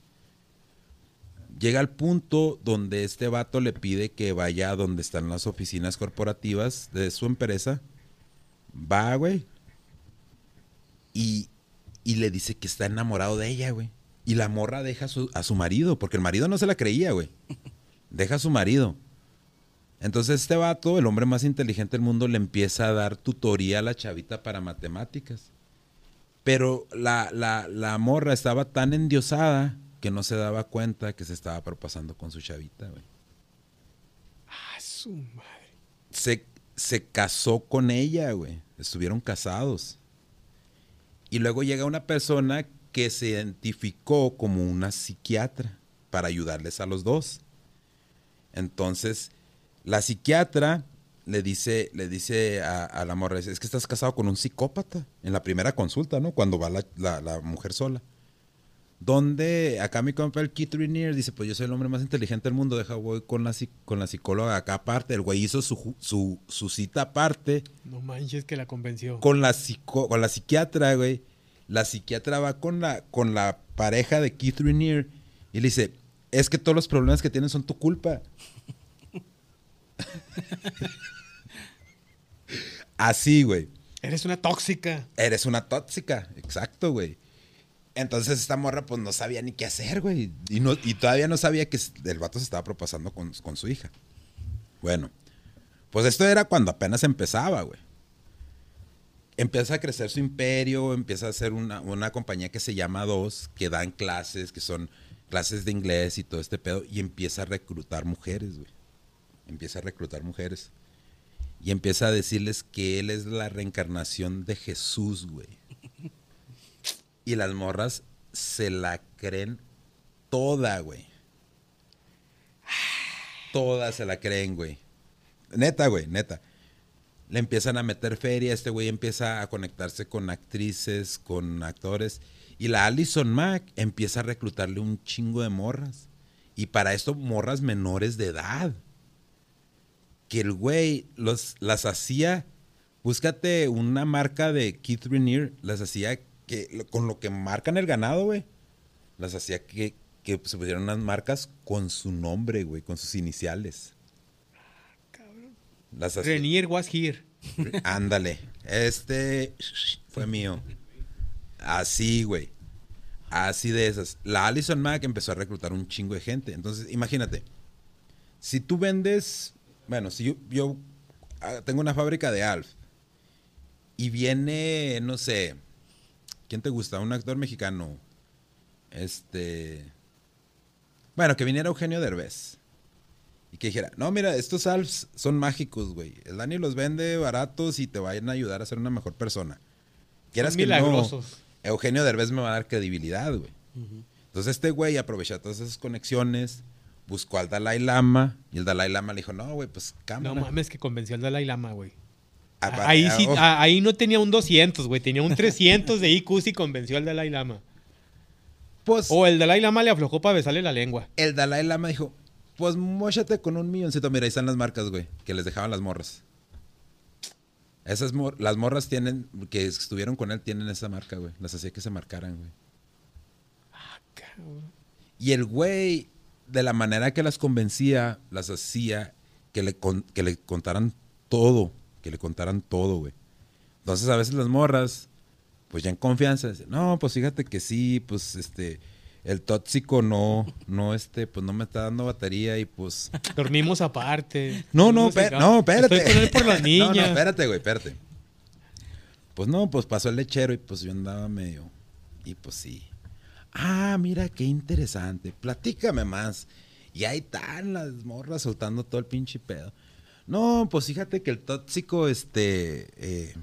Llega al punto donde este vato le pide que vaya a donde están las oficinas corporativas de su empresa. Va, güey. Y, y le dice que está enamorado de ella, güey. Y la morra deja a su, a su marido, porque el marido no se la creía, güey. Deja a su marido. Entonces este vato, el hombre más inteligente del mundo, le empieza a dar tutoría a la chavita para matemáticas. Pero la, la, morra estaba tan endiosada que no se daba cuenta que se estaba propasando con su chavita, güey. Ah, su madre. Se, se casó con ella, güey. Estuvieron casados. Y luego llega una persona que se identificó como una psiquiatra para ayudarles a los dos. Entonces, la psiquiatra le dice, le dice a, la morra, es que estás casado con un psicópata en la primera consulta, ¿no? Cuando va la, mujer sola. Donde acá mi compa el Keith Rainier dice, pues yo soy el hombre más inteligente del mundo, deja voy con la, con la psicóloga acá aparte. El güey hizo su, su, cita aparte. No manches que la convenció. Con la, con la psiquiatra, güey. La psiquiatra va con la, con la pareja de Keith Rainier y le dice, es que todos los problemas que tienes son tu culpa. Así, güey. Eres una tóxica. Eres una tóxica, exacto, güey. Entonces esta morra pues no sabía ni qué hacer, güey. Y, no, y todavía no sabía que el vato se estaba propasando con, su hija. Bueno, pues esto era cuando apenas empezaba, güey. Empieza a crecer su imperio, empieza a hacer una, una compañía que se llama Dos, que dan clases, que son clases de inglés y todo este pedo, y empieza a reclutar mujeres, güey empieza a reclutar mujeres y empieza a decirles que él es la reencarnación de Jesús, güey. Y las morras se la creen toda, güey. Todas se la creen, güey. Neta, güey, neta. Le empiezan a meter feria, este güey empieza a conectarse con actrices, con actores. Y la Allison Mack empieza a reclutarle un chingo de morras. Y para esto, morras menores de edad que el güey las hacía, búscate una marca de Keith Renier, las hacía que con lo que marcan el ganado, güey, las hacía que, que se pusieran unas marcas con su nombre, güey, con sus iniciales. Cabrón. Renier was here. Ándale, este fue mío. Así, güey. Así de esas. La Allison Mack empezó a reclutar un chingo de gente. Entonces, imagínate. Si tú vendes bueno, si yo, ah, tengo una fábrica de Alf y viene, no sé, ¿quién te gusta? Un actor mexicano. Este. Bueno, que viniera Eugenio Derbez. Y que dijera, no, mira, estos Alfs son mágicos, güey. El Dani los vende baratos y te van a ayudar a ser una mejor persona. Quieras que no, Eugenio Derbez me va a dar credibilidad, güey. Entonces este güey aprovecha todas esas conexiones buscó al Dalai Lama y el Dalai Lama le dijo, no, güey, pues cámara. No mames que convenció al Dalai Lama, güey. Ah, ahí, sí, ah, ahí no tenía un 200, güey, tenía un 300 de IQ y convenció al Dalai Lama. Pues, o el Dalai Lama le aflojó para besarle la lengua. El Dalai Lama dijo, pues mochate con un milloncito. Mira, ahí están las marcas, güey, que les dejaban las morras. Esas las morras tienen, que estuvieron con él, tienen esa marca, güey. Las hacía que se marcaran, güey. Ah, cabrón. Y el güey de la manera que las convencía, las hacía que le, que le contaran todo, que le contaran todo, güey. Entonces a veces las morras, pues ya en confianza, dicen, no, pues fíjate que sí, pues este, el tóxico no, no, este, pues no me está dando batería y pues... Dormimos aparte. No, no, no, espérate. Estoy por las niñas. No, no, espérate, güey, espérate. Pues no, pues pasó el lechero y pues yo andaba medio, y pues sí. Ah, mira qué interesante. Platícame más. Y ahí están las morras soltando todo el pinche pedo. No, pues fíjate que el tóxico, este, eh,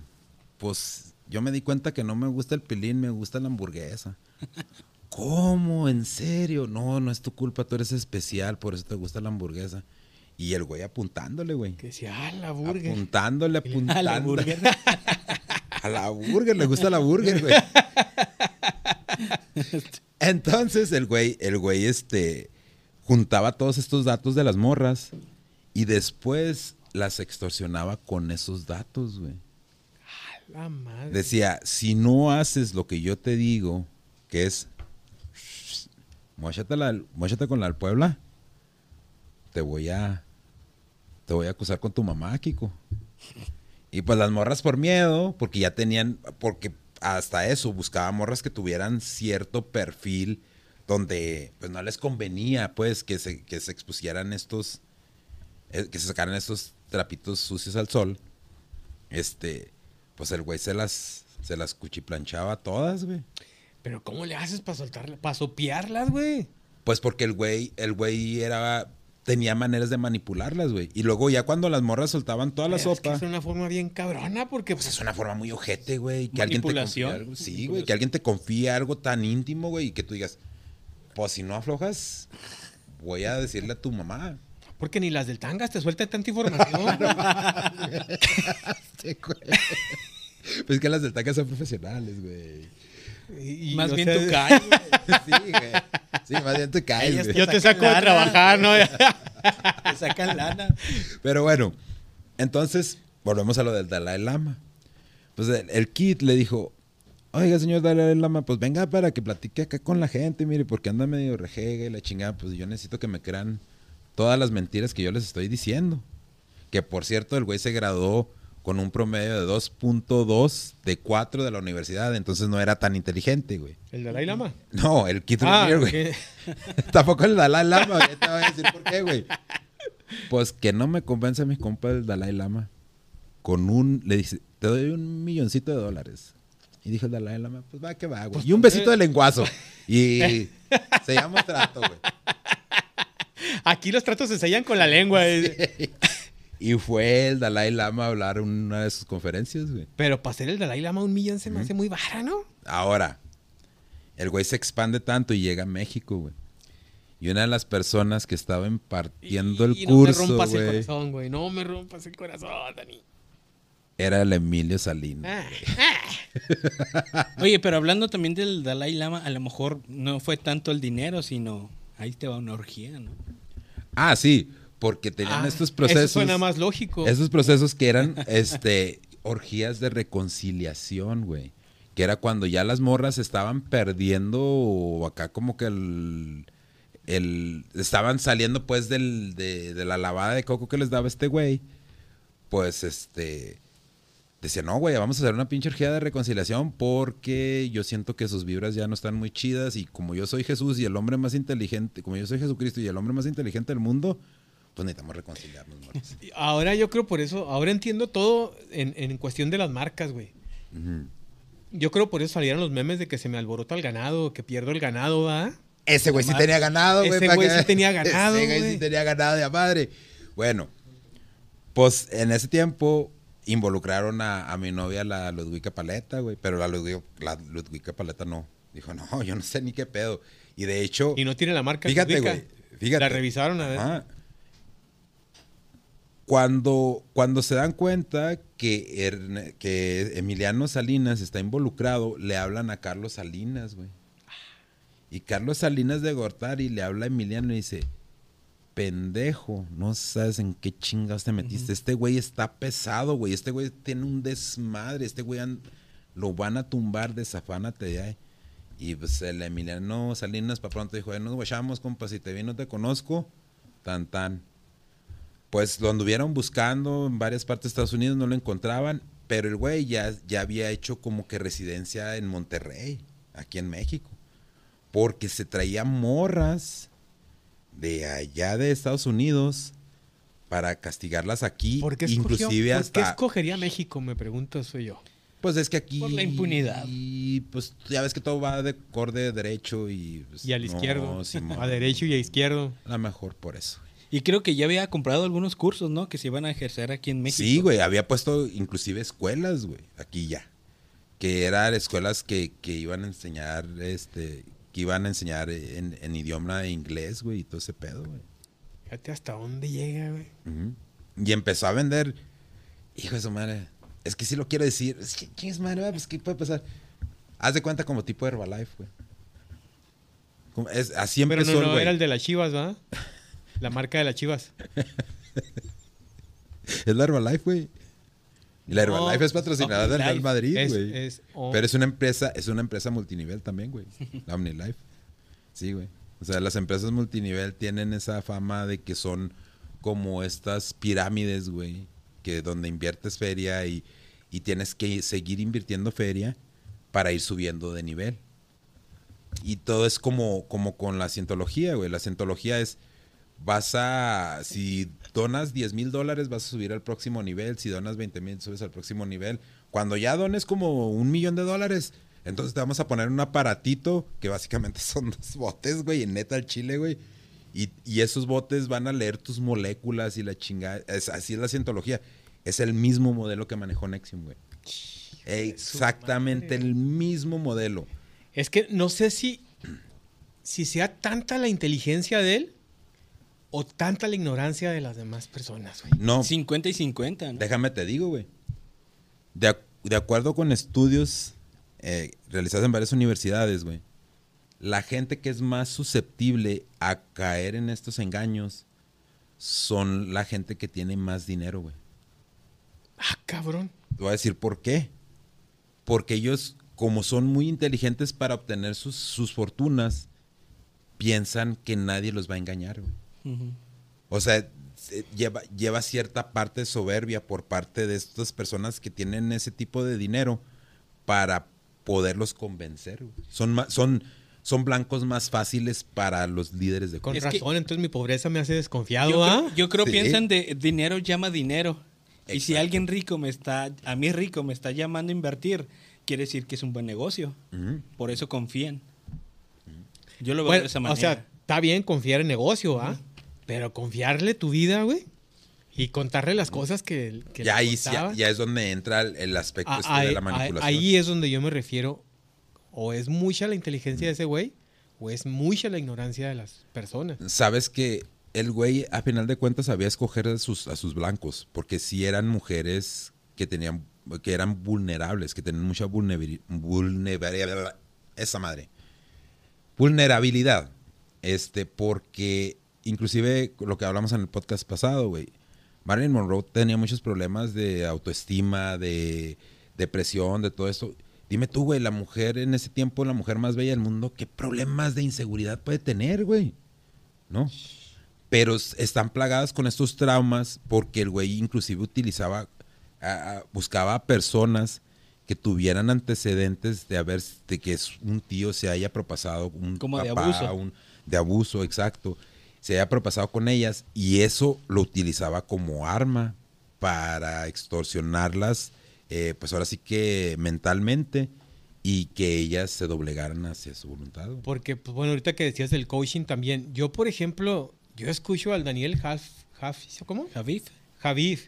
pues yo me di cuenta que no me gusta el pilín, me gusta la hamburguesa. ¿Cómo? ¿En serio? No, no es tu culpa, tú eres especial, por eso te gusta la hamburguesa. Y el güey apuntándole, güey. Que decía, ah, la burger. Apuntándole, apuntándole. A la burger. A la burger, le gusta la burger, güey. Entonces el güey, el güey, este, juntaba todos estos datos de las morras y después las extorsionaba con esos datos, güey. La madre. Decía, si no haces lo que yo te digo, que es, muéchate, con la Puebla, te voy a, te voy a acusar con tu mamá, Kiko. Y pues las morras por miedo, porque ya tenían, porque hasta eso, buscaba morras que tuvieran cierto perfil donde pues no les convenía pues que se, que se expusieran estos, que se sacaran estos trapitos sucios al sol. Este, pues el güey se las, se las cuchiplanchaba todas, güey. Pero ¿cómo le haces para soltarla, para sopearlas, güey? Pues porque el güey, el güey era, tenía maneras de manipularlas, güey. Y luego ya cuando las morras soltaban toda la es que sopa. es una forma bien cabrona porque Pues es una forma muy ojete, güey. Que alguien te Manipulación. algo. Sí, güey. Que alguien te confíe algo tan íntimo, güey. Y que tú digas, pues si no aflojas, voy a decirle a tu mamá. Porque ni las del tangas te sueltan tanta información. Güey. Pues que las del taca son profesionales, güey. Y- y, Más bien sea, tú caes. Sí, güey. Sí, más bien te caes, güey. Yo te saco de lana. trabajar, ¿no? Te sacan lana. Pero bueno, entonces volvemos a lo del Dalai Lama. Pues el, el Kid le dijo, oiga, señor Dalai Lama, pues venga para que platique acá con la gente, mire, porque anda medio rejega y la chingada, pues yo necesito que me crean todas las mentiras que yo les estoy diciendo. Que por cierto, el güey se graduó con un promedio de 2.2 de 4 de la universidad, entonces no era tan inteligente, güey. ¿El Dalai Lama? No, el Kid Ah, güey. Tampoco el Dalai Lama, güey. Te voy a decir por qué, güey. Pues que no me convence mi compa el Dalai Lama. Con un, le dice, te doy un milloncito de dólares. Y dijo el Dalai Lama, pues va que va, güey. Y un besito de lenguazo. Y se llama trato, güey. Aquí los tratos se sellan con la lengua. eh. Y fue el Dalai Lama a hablar en una de sus conferencias, güey. Pero para ser el Dalai Lama un millón se me hace muy vara, ¿no? Ahora, el güey se expande tanto y llega a México, güey. Y una de las personas que estaba impartiendo el Y curso, No me rompas el güey, corazón, güey. No me rompas el corazón, Dani. era el Emilio Salinas. Ah, Oye, pero hablando también del Dalai Lama, a lo mejor no fue tanto el dinero, sino ahí te va una orgía, ¿no? Ah, sí, porque tenían ah, estos procesos. Eso suena más lógico. Esos procesos que eran este orgías de reconciliación, güey. Que era cuando ya las morras estaban perdiendo o acá como que el, el estaban saliendo pues del, de, de la lavada de coco que les daba este güey. Pues este decía, no, güey, vamos a hacer una pinche orgía de reconciliación porque yo siento que sus vibras ya no están muy chidas y como yo soy Jesús y el hombre más inteligente, como yo soy Jesucristo y el hombre más inteligente del mundo, pues necesitamos reconciliarnos, morras. Ahora yo creo por eso, ahora entiendo todo en, en cuestión de las marcas, güey. Yo creo por eso salieron los memes de que se me alborota el ganado, que pierdo el ganado, ¿va? Ese güey sí tenía ganado, güey. Ese güey sí tenía ganado, Ese güey sí tenía ganado de a madre. Bueno, pues en ese tiempo involucraron a, a mi novia, la Ludwika Paleta, güey. Pero la Ludwika, la Ludwika Paleta no. Dijo, no, yo no sé ni qué pedo. Y de hecho, Y no tiene la marca. fíjate, güey. Fíjate. La revisaron a ver. Ajá. Cuando, cuando se dan cuenta que, Erne- que Emiliano Salinas está involucrado, le hablan a Carlos Salinas, güey. Y Carlos Salinas de Gortari le habla a Emiliano y dice, pendejo, no sabes en qué chingas te metiste. Este güey está pesado, güey. Este güey tiene un desmadre. Este güey lo van a tumbar, desafánate de ahí. Y pues el Emiliano Salinas para pronto dijo, "Ay, nos guachamos, compa, si te vi no te conozco, tan tan. Pues lo anduvieron buscando en varias partes de Estados Unidos, no lo encontraban, pero el güey ya, ya había hecho como que residencia en Monterrey, aquí en México, porque se traía morras de allá de Estados Unidos para castigarlas aquí, ¿Por qué, escogió- inclusive ¿Por qué hasta... escogería México? Me pregunto, soy yo. Pues es que aquí... Por la impunidad. Y pues ya ves que todo va de acorde derecho y... pues, Y al no, izquierdo. A derecho y a izquierdo. A lo mejor por eso. Y creo que ya había comprado algunos cursos, ¿no? Que se iban a ejercer aquí en México. Sí, güey, había puesto inclusive escuelas, güey, aquí ya. Que eran escuelas que, que iban a enseñar, este, que iban a enseñar en, en idioma inglés, güey, y todo ese pedo, güey. Fíjate hasta dónde llega, güey. Y empezó a vender. Hijo de su madre. Es que sí lo quiero decir. Es que, chingues madre, pues ¿qué puede pasar? Haz de cuenta como tipo Herbalife, güey. Como- es- así Pero empezó no, el no, era el de las chivas, ¿va? La marca de las chivas. Es la Herbalife, güey. Y la No, Herbalife es patrocinada del Real. Madrid, güey. es, Pero es una empresa, es una empresa multinivel también, güey. La OmniLife. Sí, güey. O sea, las empresas multinivel tienen esa fama de que son como estas pirámides, güey, que donde inviertes feria y, y tienes que seguir invirtiendo feria para ir subiendo de nivel. Y todo es como, como con la cientología, güey. La cientología es, vas a, si donas 10 mil dólares, vas a subir al próximo nivel. Si donas 20 mil, subes al próximo nivel. Cuando ya dones como un millón de dólares, entonces te vamos a poner un aparatito que básicamente son dos botes, güey, en neta al chile, güey. Y, y esos botes van a leer tus moléculas y la chingada. Es, así es la cientología. Es el mismo modelo que manejó Nexium, güey. Exactamente el mismo modelo. Es que no sé si, si sea tanta la inteligencia de él o tanta la ignorancia de las demás personas, güey. No, 50 y 50, ¿no? Déjame te digo, güey. De, ac- de acuerdo con estudios eh, realizados en varias universidades, güey, la gente que es más susceptible a caer en estos engaños son la gente que tiene más dinero, güey. Ah, cabrón. Te voy a decir por qué. Porque ellos, como son muy inteligentes para obtener sus, sus fortunas, piensan que nadie los va a engañar, güey. O sea, se- lleva, lleva cierta parte de soberbia por parte de estas personas que tienen ese tipo de dinero para poderlos convencer. Son, son, son blancos más fáciles para los líderes de Con Es que- razón, entonces mi pobreza me hace desconfiado, Yo, ¿ah? creo, yo creo Sí. piensan de dinero llama dinero. Y si alguien rico me está, a mí rico me está llamando a invertir, quiere decir que es un buen negocio. Por eso confían. Yo lo veo Bueno, de esa o manera. sea, está bien confiar en negocio, ¿ah? Pero confiarle tu vida, güey. Y contarle las cosas que, que Ya ahí ya, es donde entra el, el aspecto este de la manipulación. ahí es donde yo me refiero. O es mucha la inteligencia de ese güey, o es mucha la ignorancia de las personas. Sabes que el güey, a final de cuentas, sabía escoger a sus, a sus blancos, porque sí eran mujeres que tenían, que eran vulnerables, que tenían mucha vulnerabilidad, vulnerabilidad, esa madre, vulnerabilidad, este, porque inclusive lo que hablamos en el podcast pasado, güey, Marilyn Monroe tenía muchos problemas de autoestima, de depresión, de todo esto. Dime tú, güey, la mujer en ese tiempo, la mujer más bella del mundo, ¿qué problemas de inseguridad puede tener, güey? ¿No? Pero están plagadas con estos traumas porque el güey inclusive utilizaba, a- a- buscaba a personas que tuvieran antecedentes de haber, de que un tío se haya propasado, un Como de papá, abuso. un- de abuso, exacto, se haya propasado con ellas y eso lo utilizaba como arma para extorsionarlas, eh, pues ahora sí que mentalmente y que ellas se doblegaran hacia su voluntad. Porque, pues bueno, ahorita que decías del coaching también, yo, por ejemplo, yo escucho al Daniel Haf, Haf- ¿cómo? Javid, Javid.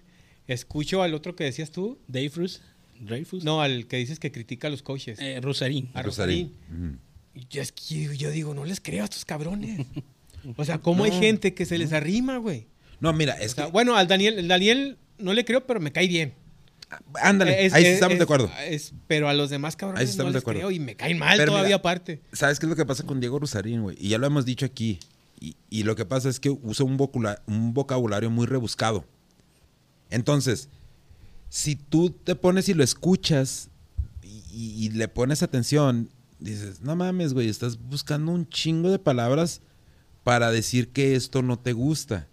Escucho al otro que decías tú. Dreyfus, Dreyfus, No, al que dices que critica a los coaches. eh, Rosarín. a Rosarín. Rosarín. Ujú. Y yo, es que yo digo, no les creo a estos cabrones. O sea, ¿cómo hay gente que se les arrima, güey? No, mira, O es sea, que... bueno, al Daniel, el Daniel no le creo, pero me cae bien. Ándale, Es- ahí sí es- estamos de acuerdo. pero a los demás cabrones Ahí estamos no de les acuerdo. creo y me caen mal Pero todavía mira, aparte. ¿Sabes qué es lo que pasa con Diego Rosarín, güey? Y ya lo hemos dicho aquí. Y, y lo que pasa es que usa un, vocula- un vocabulario muy rebuscado. Entonces, si tú te pones y lo escuchas y, y- y le pones atención, dices, no mames, güey, estás buscando un chingo de palabras para decir que esto no te gusta.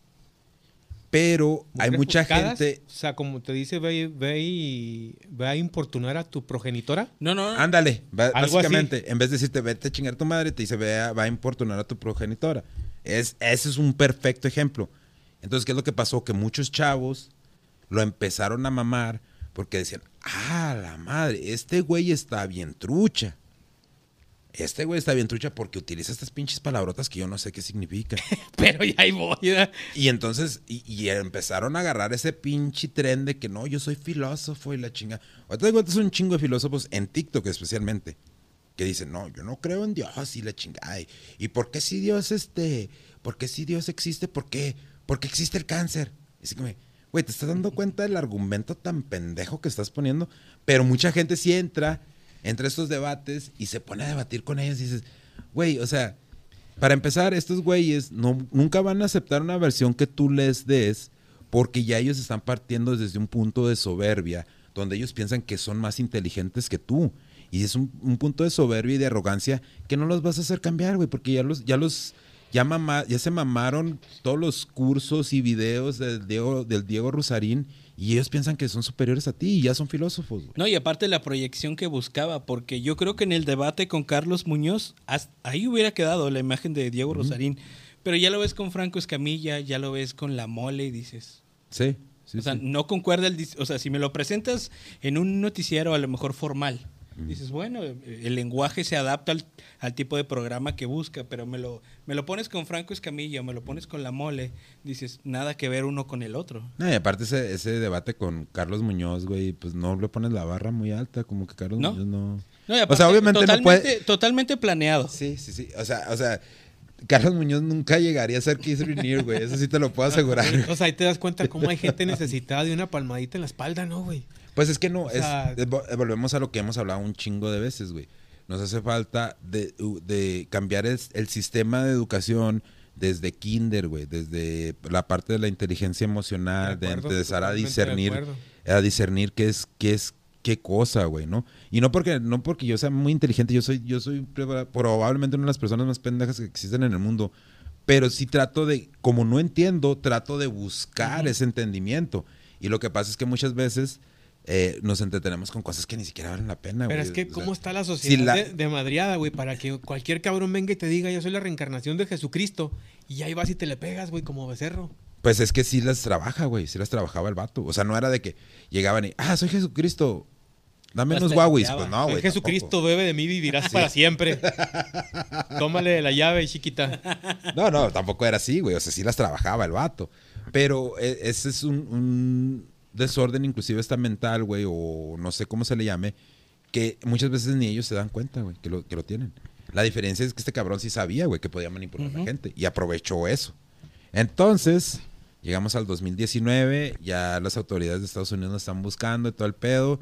Pero hay mucha gente... O sea, como te dice, ve, ve, y, ve a importunar a tu progenitora. No, no, no. Ándale, básicamente, en vez de decirte vete a chingar a tu madre, te dice ve a- va a importunar a tu progenitora. Es, ese es un perfecto ejemplo. Entonces, ¿qué es lo que pasó? Que muchos chavos lo empezaron a mamar porque decían, ah, la madre, este güey está bien trucha. Este güey está bien trucha porque utiliza estas pinches palabrotas que yo no sé qué significan. Pero ya ahí voy. Y entonces, y, y empezaron a agarrar ese pinche tren de que no, yo soy filósofo y la chinga. Ahorita te encuentras un chingo de filósofos en TikTok especialmente, que dicen, no, yo no creo en Dios y la chingada. ¿Y, ¿y por qué si Dios este, por qué si Dios existe? ¿Por qué? porque existe el cáncer. Y así como, güey, ¿te estás dando cuenta del argumento tan pendejo que estás poniendo? Pero mucha gente sí entra entre estos debates y se pone a debatir con ellos y dices, güey, o sea, para empezar, estos güeyes no, nunca van a aceptar una versión que tú les des porque ya ellos están partiendo desde un punto de soberbia, donde ellos piensan que son más inteligentes que tú. Y es un, punto de soberbia y de arrogancia que no los vas a hacer cambiar, güey, porque ya los, ya los, ya, ya se mamaron todos los cursos y videos del Diego, del Diego Rosarín y ellos piensan que son superiores a ti y ya son filósofos. No, y aparte la proyección que buscaba, porque yo creo que en el debate con Carlos Muñoz, ahí hubiera quedado la imagen de Diego Rosarín. Pero ya lo ves con Franco Escamilla, ya lo ves con La Mole y dices. Sí. sí o sea, no concuerda el. O sea, si me lo presentas en un noticiero a lo mejor formal, Dices, bueno, el lenguaje se adapta al, tipo de programa que busca, pero me lo, me lo pones con Franco Escamilla, me lo pones con La Mole, dices, nada que ver uno con el otro. No, y aparte ese, ese debate con Carlos Muñoz, güey, pues no le pones la barra muy alta, como que Carlos Muñoz no... o sea, obviamente totalmente, no puede... Totalmente planeado. Sí, sí, sí. O sea, o sea, Carlos Muñoz nunca llegaría a ser Keith Renier, güey. Eso sí te lo puedo asegurar. O sea, ahí te das cuenta cómo hay gente necesitada de una palmadita en la espalda, ¿no, güey? Pues es que no, es, volvemos a lo que hemos hablado un chingo de veces, güey. Nos hace falta de, cambiar el, sistema de educación desde kinder, güey, desde la parte de la inteligencia emocional, de, empezar a discernir, a discernir qué es, qué es, qué cosa, güey, ¿no? Y no porque, no porque yo sea muy inteligente, yo soy, yo soy probablemente una de las personas más pendejas que existen en el mundo. Pero sí trato de, como no entiendo, trato de buscar ese entendimiento. Y lo que pasa es que muchas veces eh, nos entretenemos con cosas que ni siquiera valen la pena, Pero es que, ¿cómo está la sociedad De, madriada, güey? Para que cualquier cabrón venga y te diga, yo soy la reencarnación de Jesucristo. Y ahí vas y te le pegas, güey, como becerro. Pues es que sí las trabaja, güey. Sí las trabajaba el vato. O sea, no era de que llegaban y, ah, soy Jesucristo. Dame unos guauis. Pues no, güey. Jesucristo, bebe de mí, vivirás para siempre. Tómale la llave, chiquita. No, no, tampoco era así, güey. O sea, sí las trabajaba el vato. Pero e, ese es un desorden, inclusive está mental, güey, o no sé cómo se le llame, que muchas veces ni ellos se dan cuenta, güey, que lo, que lo tienen. La diferencia es que este cabrón sí sabía, güey, que podía manipular a la gente y aprovechó eso. Entonces, llegamos al 2019, ya las autoridades de Estados Unidos nos están buscando y todo el pedo.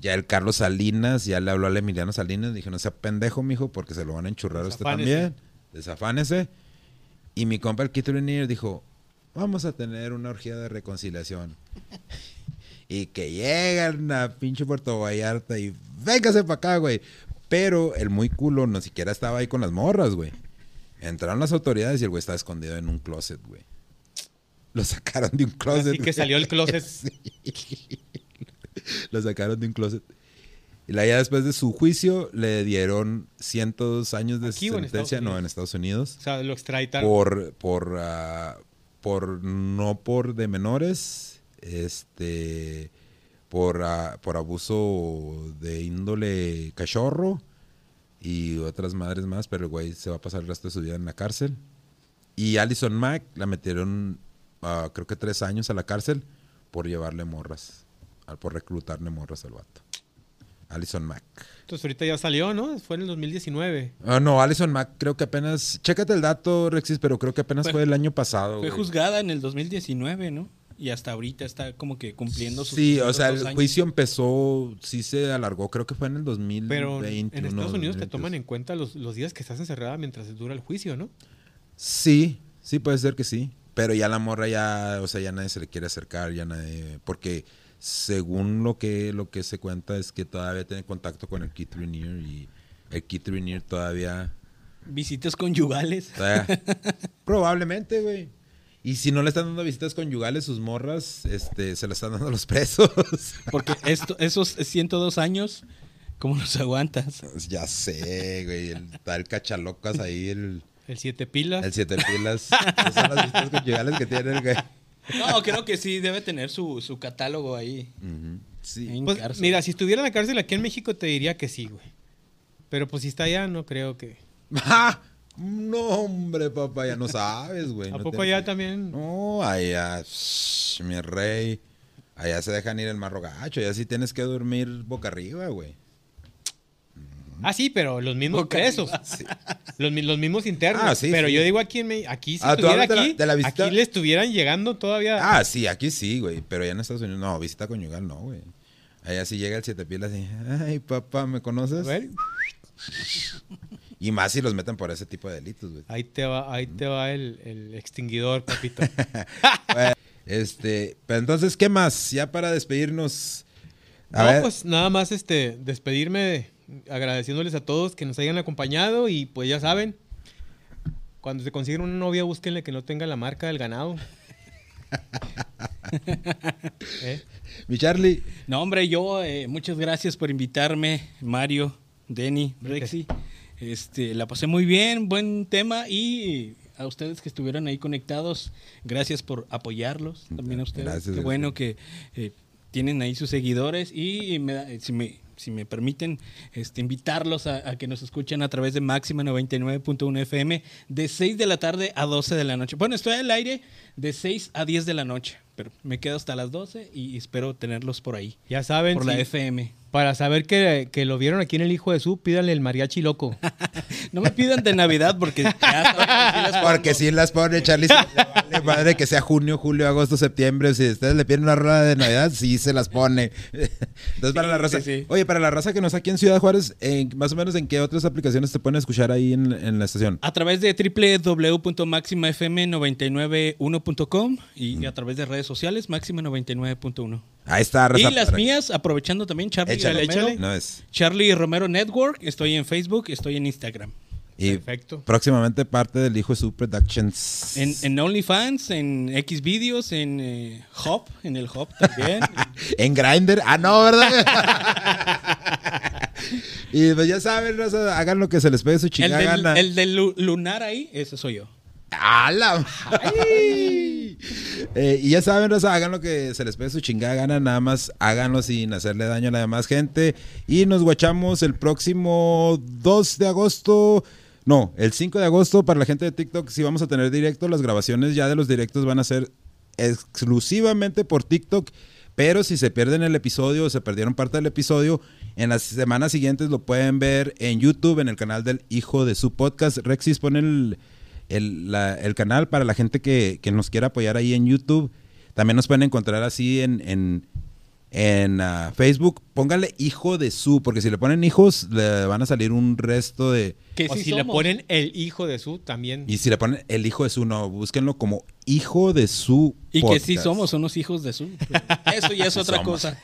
Ya el Carlos Salinas, ya le habló al Emiliano Salinas, dijo, no sea pendejo, mijo, porque se lo van a enchurrar a usted también. Desafánese. Y mi compa el Kit dijo, vamos a tener una orgía de reconciliación. y que llegan a pinche Puerto Vallarta y véngase para acá, güey. Pero el muy culo no siquiera estaba ahí con las morras, güey. Entraron las autoridades y el güey estaba escondido en un closet, güey. Lo sacaron de un closet. Así que salió el closet. Lo sacaron de un closet. Y la ya después de su juicio le dieron cientos años de sentencia, no, en Estados Unidos. O sea, lo extraditaron. Por, por, ah, por no por de menores, este por, ah, por abuso de índole cachorro y otras madres más, pero el güey se va a pasar el resto de su vida en la cárcel. Y Alison Mack la metieron uh, creo que tres años a la cárcel por llevarle morras, por reclutarle morras al vato. Alison Mack. Entonces ahorita ya salió, ¿no? Fue en el 2019. Ah, no, Alison Mack creo que apenas... Chécate el dato, Rexis, pero creo que apenas fue, el año pasado. Fue juzgada en el 2019, ¿no? Y hasta ahorita está como que cumpliendo sus... Sí, o sea, el juicio empezó, sí se alargó, creo que fue en el 2020. Pero en Estados Unidos te toman en cuenta los, los días que estás encerrada mientras dura el juicio, ¿no? Sí, sí puede ser que sí. Pero ya la morra ya, o sea, ya nadie se le quiere acercar, ya nadie... Porque según lo que, lo que se cuenta es que todavía tiene contacto con el Keith Rainier y el Keith Rainier todavía... Visitas conyugales. probablemente, güey. Y si no le están dando visitas conyugales, sus morras este, se las están dando los presos. Porque esto, esos 102 años, ¿cómo los aguantas? Ya sé, güey. El tal cachalocas ahí, el... El siete pilas. El siete pilas. son las visitas conyugales que tiene el güey. No, creo que sí, debe tener su, su catálogo ahí. Sí. Pues, mira, si estuviera en la cárcel aquí en México te diría que sí, güey. Pero pues si está allá, no creo que. No, hombre, papá, ya no sabes, güey. ¿A poco allá también? No, allá, mi rey. Allá se dejan ir el marro gacho. Allá sí tienes que dormir boca arriba, güey. Ah, sí, pero los mismos presos. Los, los mismos internos. Ah, sí, pero sí. yo digo aquí en aquí si Ah, ¿tú estuviera de la- aquí, de la visita? aquí le estuvieran llegando todavía. Ah, sí, aquí sí, güey. Pero ya en Estados Unidos, no, visita conyugal, no, güey. Allá sí llega el siete pilas y, ay, papá, ¿me conoces? Y más si los meten por ese tipo de delitos, güey. ahí te va, ahí te va el, el extinguidor, papito. Este, pero entonces, ¿qué más? Ya para despedirnos. A no, ver, pues nada más este despedirme agradeciéndoles a todos que nos hayan acompañado y pues ya saben, cuando se consiguen una novia, búsquenle que no tenga la marca del ganado. ¿Eh? mi Charlie. No, hombre, yo, eh, muchas gracias por invitarme, Mario, Denny, Rexy. Este, la pasé muy bien, buen tema y a ustedes que estuvieron ahí conectados, gracias por apoyarlos, también a ustedes. Gracias, Qué gracias. bueno que eh, tienen ahí sus seguidores y me da- si me si me permiten este, invitarlos a, a que nos escuchen a través de Máxima 99.1 FM de 6 de la tarde a 12 de la noche. Bueno, estoy al aire de 6 a 10 de la noche, pero me quedo hasta las 12 y espero tenerlos por ahí. Ya saben, Por la FM. para saber que, que lo vieron aquí en el Hijo de Su, pídanle el mariachi loco. No me pidan de Navidad porque ya saben que sí. Porque si las pone Charlie, se le vale madre que sea junio, julio, agosto, septiembre. Si ustedes le piden una rueda de Navidad, sí se las pone. Entonces, para la raza. sí, sí. Oye, para la raza que no está aquí en Ciudad Juárez, ¿en- más o menos en qué otras aplicaciones te pueden escuchar ahí en, en la estación? A través de www.maximafm991.com y a través de redes sociales Máxima99.1. Ahí está, Y las mías, aprovechando también Charlie Échale, Romero. échale. No es. Charlie Romero Network, estoy en Facebook, estoy en Instagram. Y Perfecto. próximamente parte del Hijo de Su Productions. En, en OnlyFans, en Xvideos, en eh, Hop, en el Hop también. En Grindr. Ah, no, ¿verdad? y pues ya saben, raza, hagan lo que se les pegue su el, chingada del, gana. el del lu- lunar ahí, ese soy yo. ¡A la ¡Ay! Eh, y ya saben, raza, hagan lo que se les pegue su chingada gana, nada más háganlo sin hacerle daño a la demás gente. Y nos guachamos el próximo 2 de agosto. No, el 5 de agosto para la gente de TikTok sí vamos a tener directo. Las grabaciones ya de los directos van a ser exclusivamente por TikTok. Pero si se pierden el episodio o se perdieron parte del episodio, en las semanas siguientes lo pueden ver en YouTube, en el canal del Hijo de su podcast. Rexis pone el, el, la- el canal para la gente que, que nos quiera apoyar ahí en YouTube. También nos pueden encontrar así en, en, en ah, Facebook. Póngale hijo de su, porque si le ponen hijos, le van a salir un resto de. Que o si le ponen el Hijo de Su, también. Y si le ponen el hijo de su, no, búsquenlo como hijo de su. Y que sí somos unos hijos de su. Eso ya es otra Somos. cosa.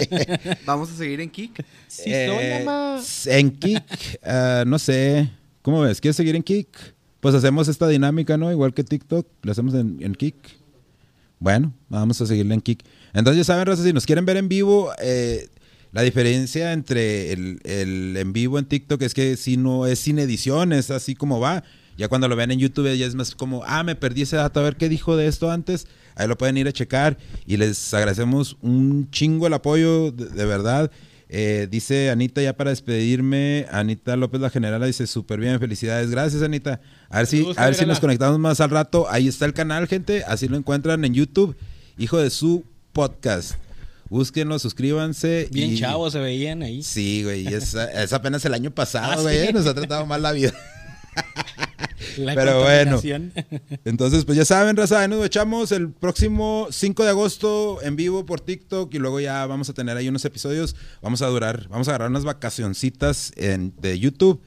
Vamos a seguir en Kik. Sí, soy, Eh, mamá. En Kik, ah, no sé. ¿Cómo ves? ¿Quieres seguir en Kik? Pues hacemos esta dinámica, ¿no? Igual que TikTok, lo hacemos en, en Kik. Bueno, vamos a seguirle en Kik. Entonces, ya saben, Raza, si nos quieren ver en vivo, eh, la diferencia entre el, en vivo en TikTok es que si no es sin edición, es así como va. Ya cuando lo ven en YouTube ya es más como, ah, me perdí ese dato, a ver qué dijo de esto antes. Ahí lo pueden ir a checar y les agradecemos un chingo el apoyo, de verdad. Eh, dice Anita, ya para despedirme, Anita López la Generala dice, súper bien, felicidades. Gracias, Anita. A ver si, a ver si nos conectamos más al rato. Ahí está el canal, gente. Así lo encuentran en YouTube. Hijo de su podcast. Búsquenlo, suscríbanse. Bien y- chavos se veían ahí. Sí, güey. Es, es apenas el año pasado, Ah, güey. ¿sí? Nos ha tratado mal la vida. La Pero bueno. Entonces, pues ya saben, raza, ahí nos echamos el próximo 5 de agosto en vivo por TikTok y luego ya vamos a tener ahí unos episodios. Vamos a durar, vamos a agarrar unas vacacioncitas en- de YouTube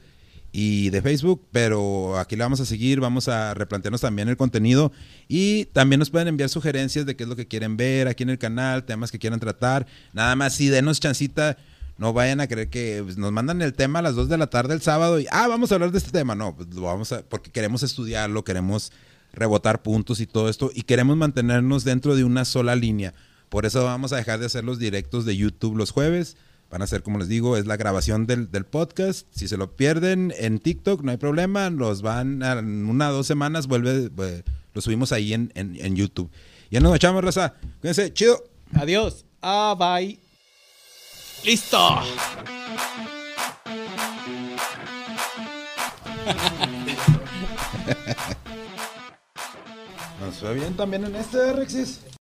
y de Facebook, pero aquí la vamos a seguir, vamos a replantearnos también el contenido y también nos pueden enviar sugerencias de qué es lo que quieren ver aquí en el canal, temas que quieran tratar. Nada más, sí, denos chancita. No vayan a creer que pues, nos mandan el tema a las 2 de la tarde el sábado y, ah, vamos a hablar de este tema. No, pues lo vamos a, porque queremos estudiarlo, queremos rebotar puntos y todo esto y queremos mantenernos dentro de una sola línea. Por eso vamos a dejar de hacer los directos de YouTube los jueves. Van a ser, como les digo, es la grabación del, del podcast. Si se lo pierden en TikTok, no hay problema. Los van a- en una o dos semanas, vuelve, eh, lo subimos ahí en, en, en YouTube. Ya nos echamos, raza. Cuídense, chido. Adiós. Ah, bye. ¡Listo! Nos fue bien también en este, Rexis.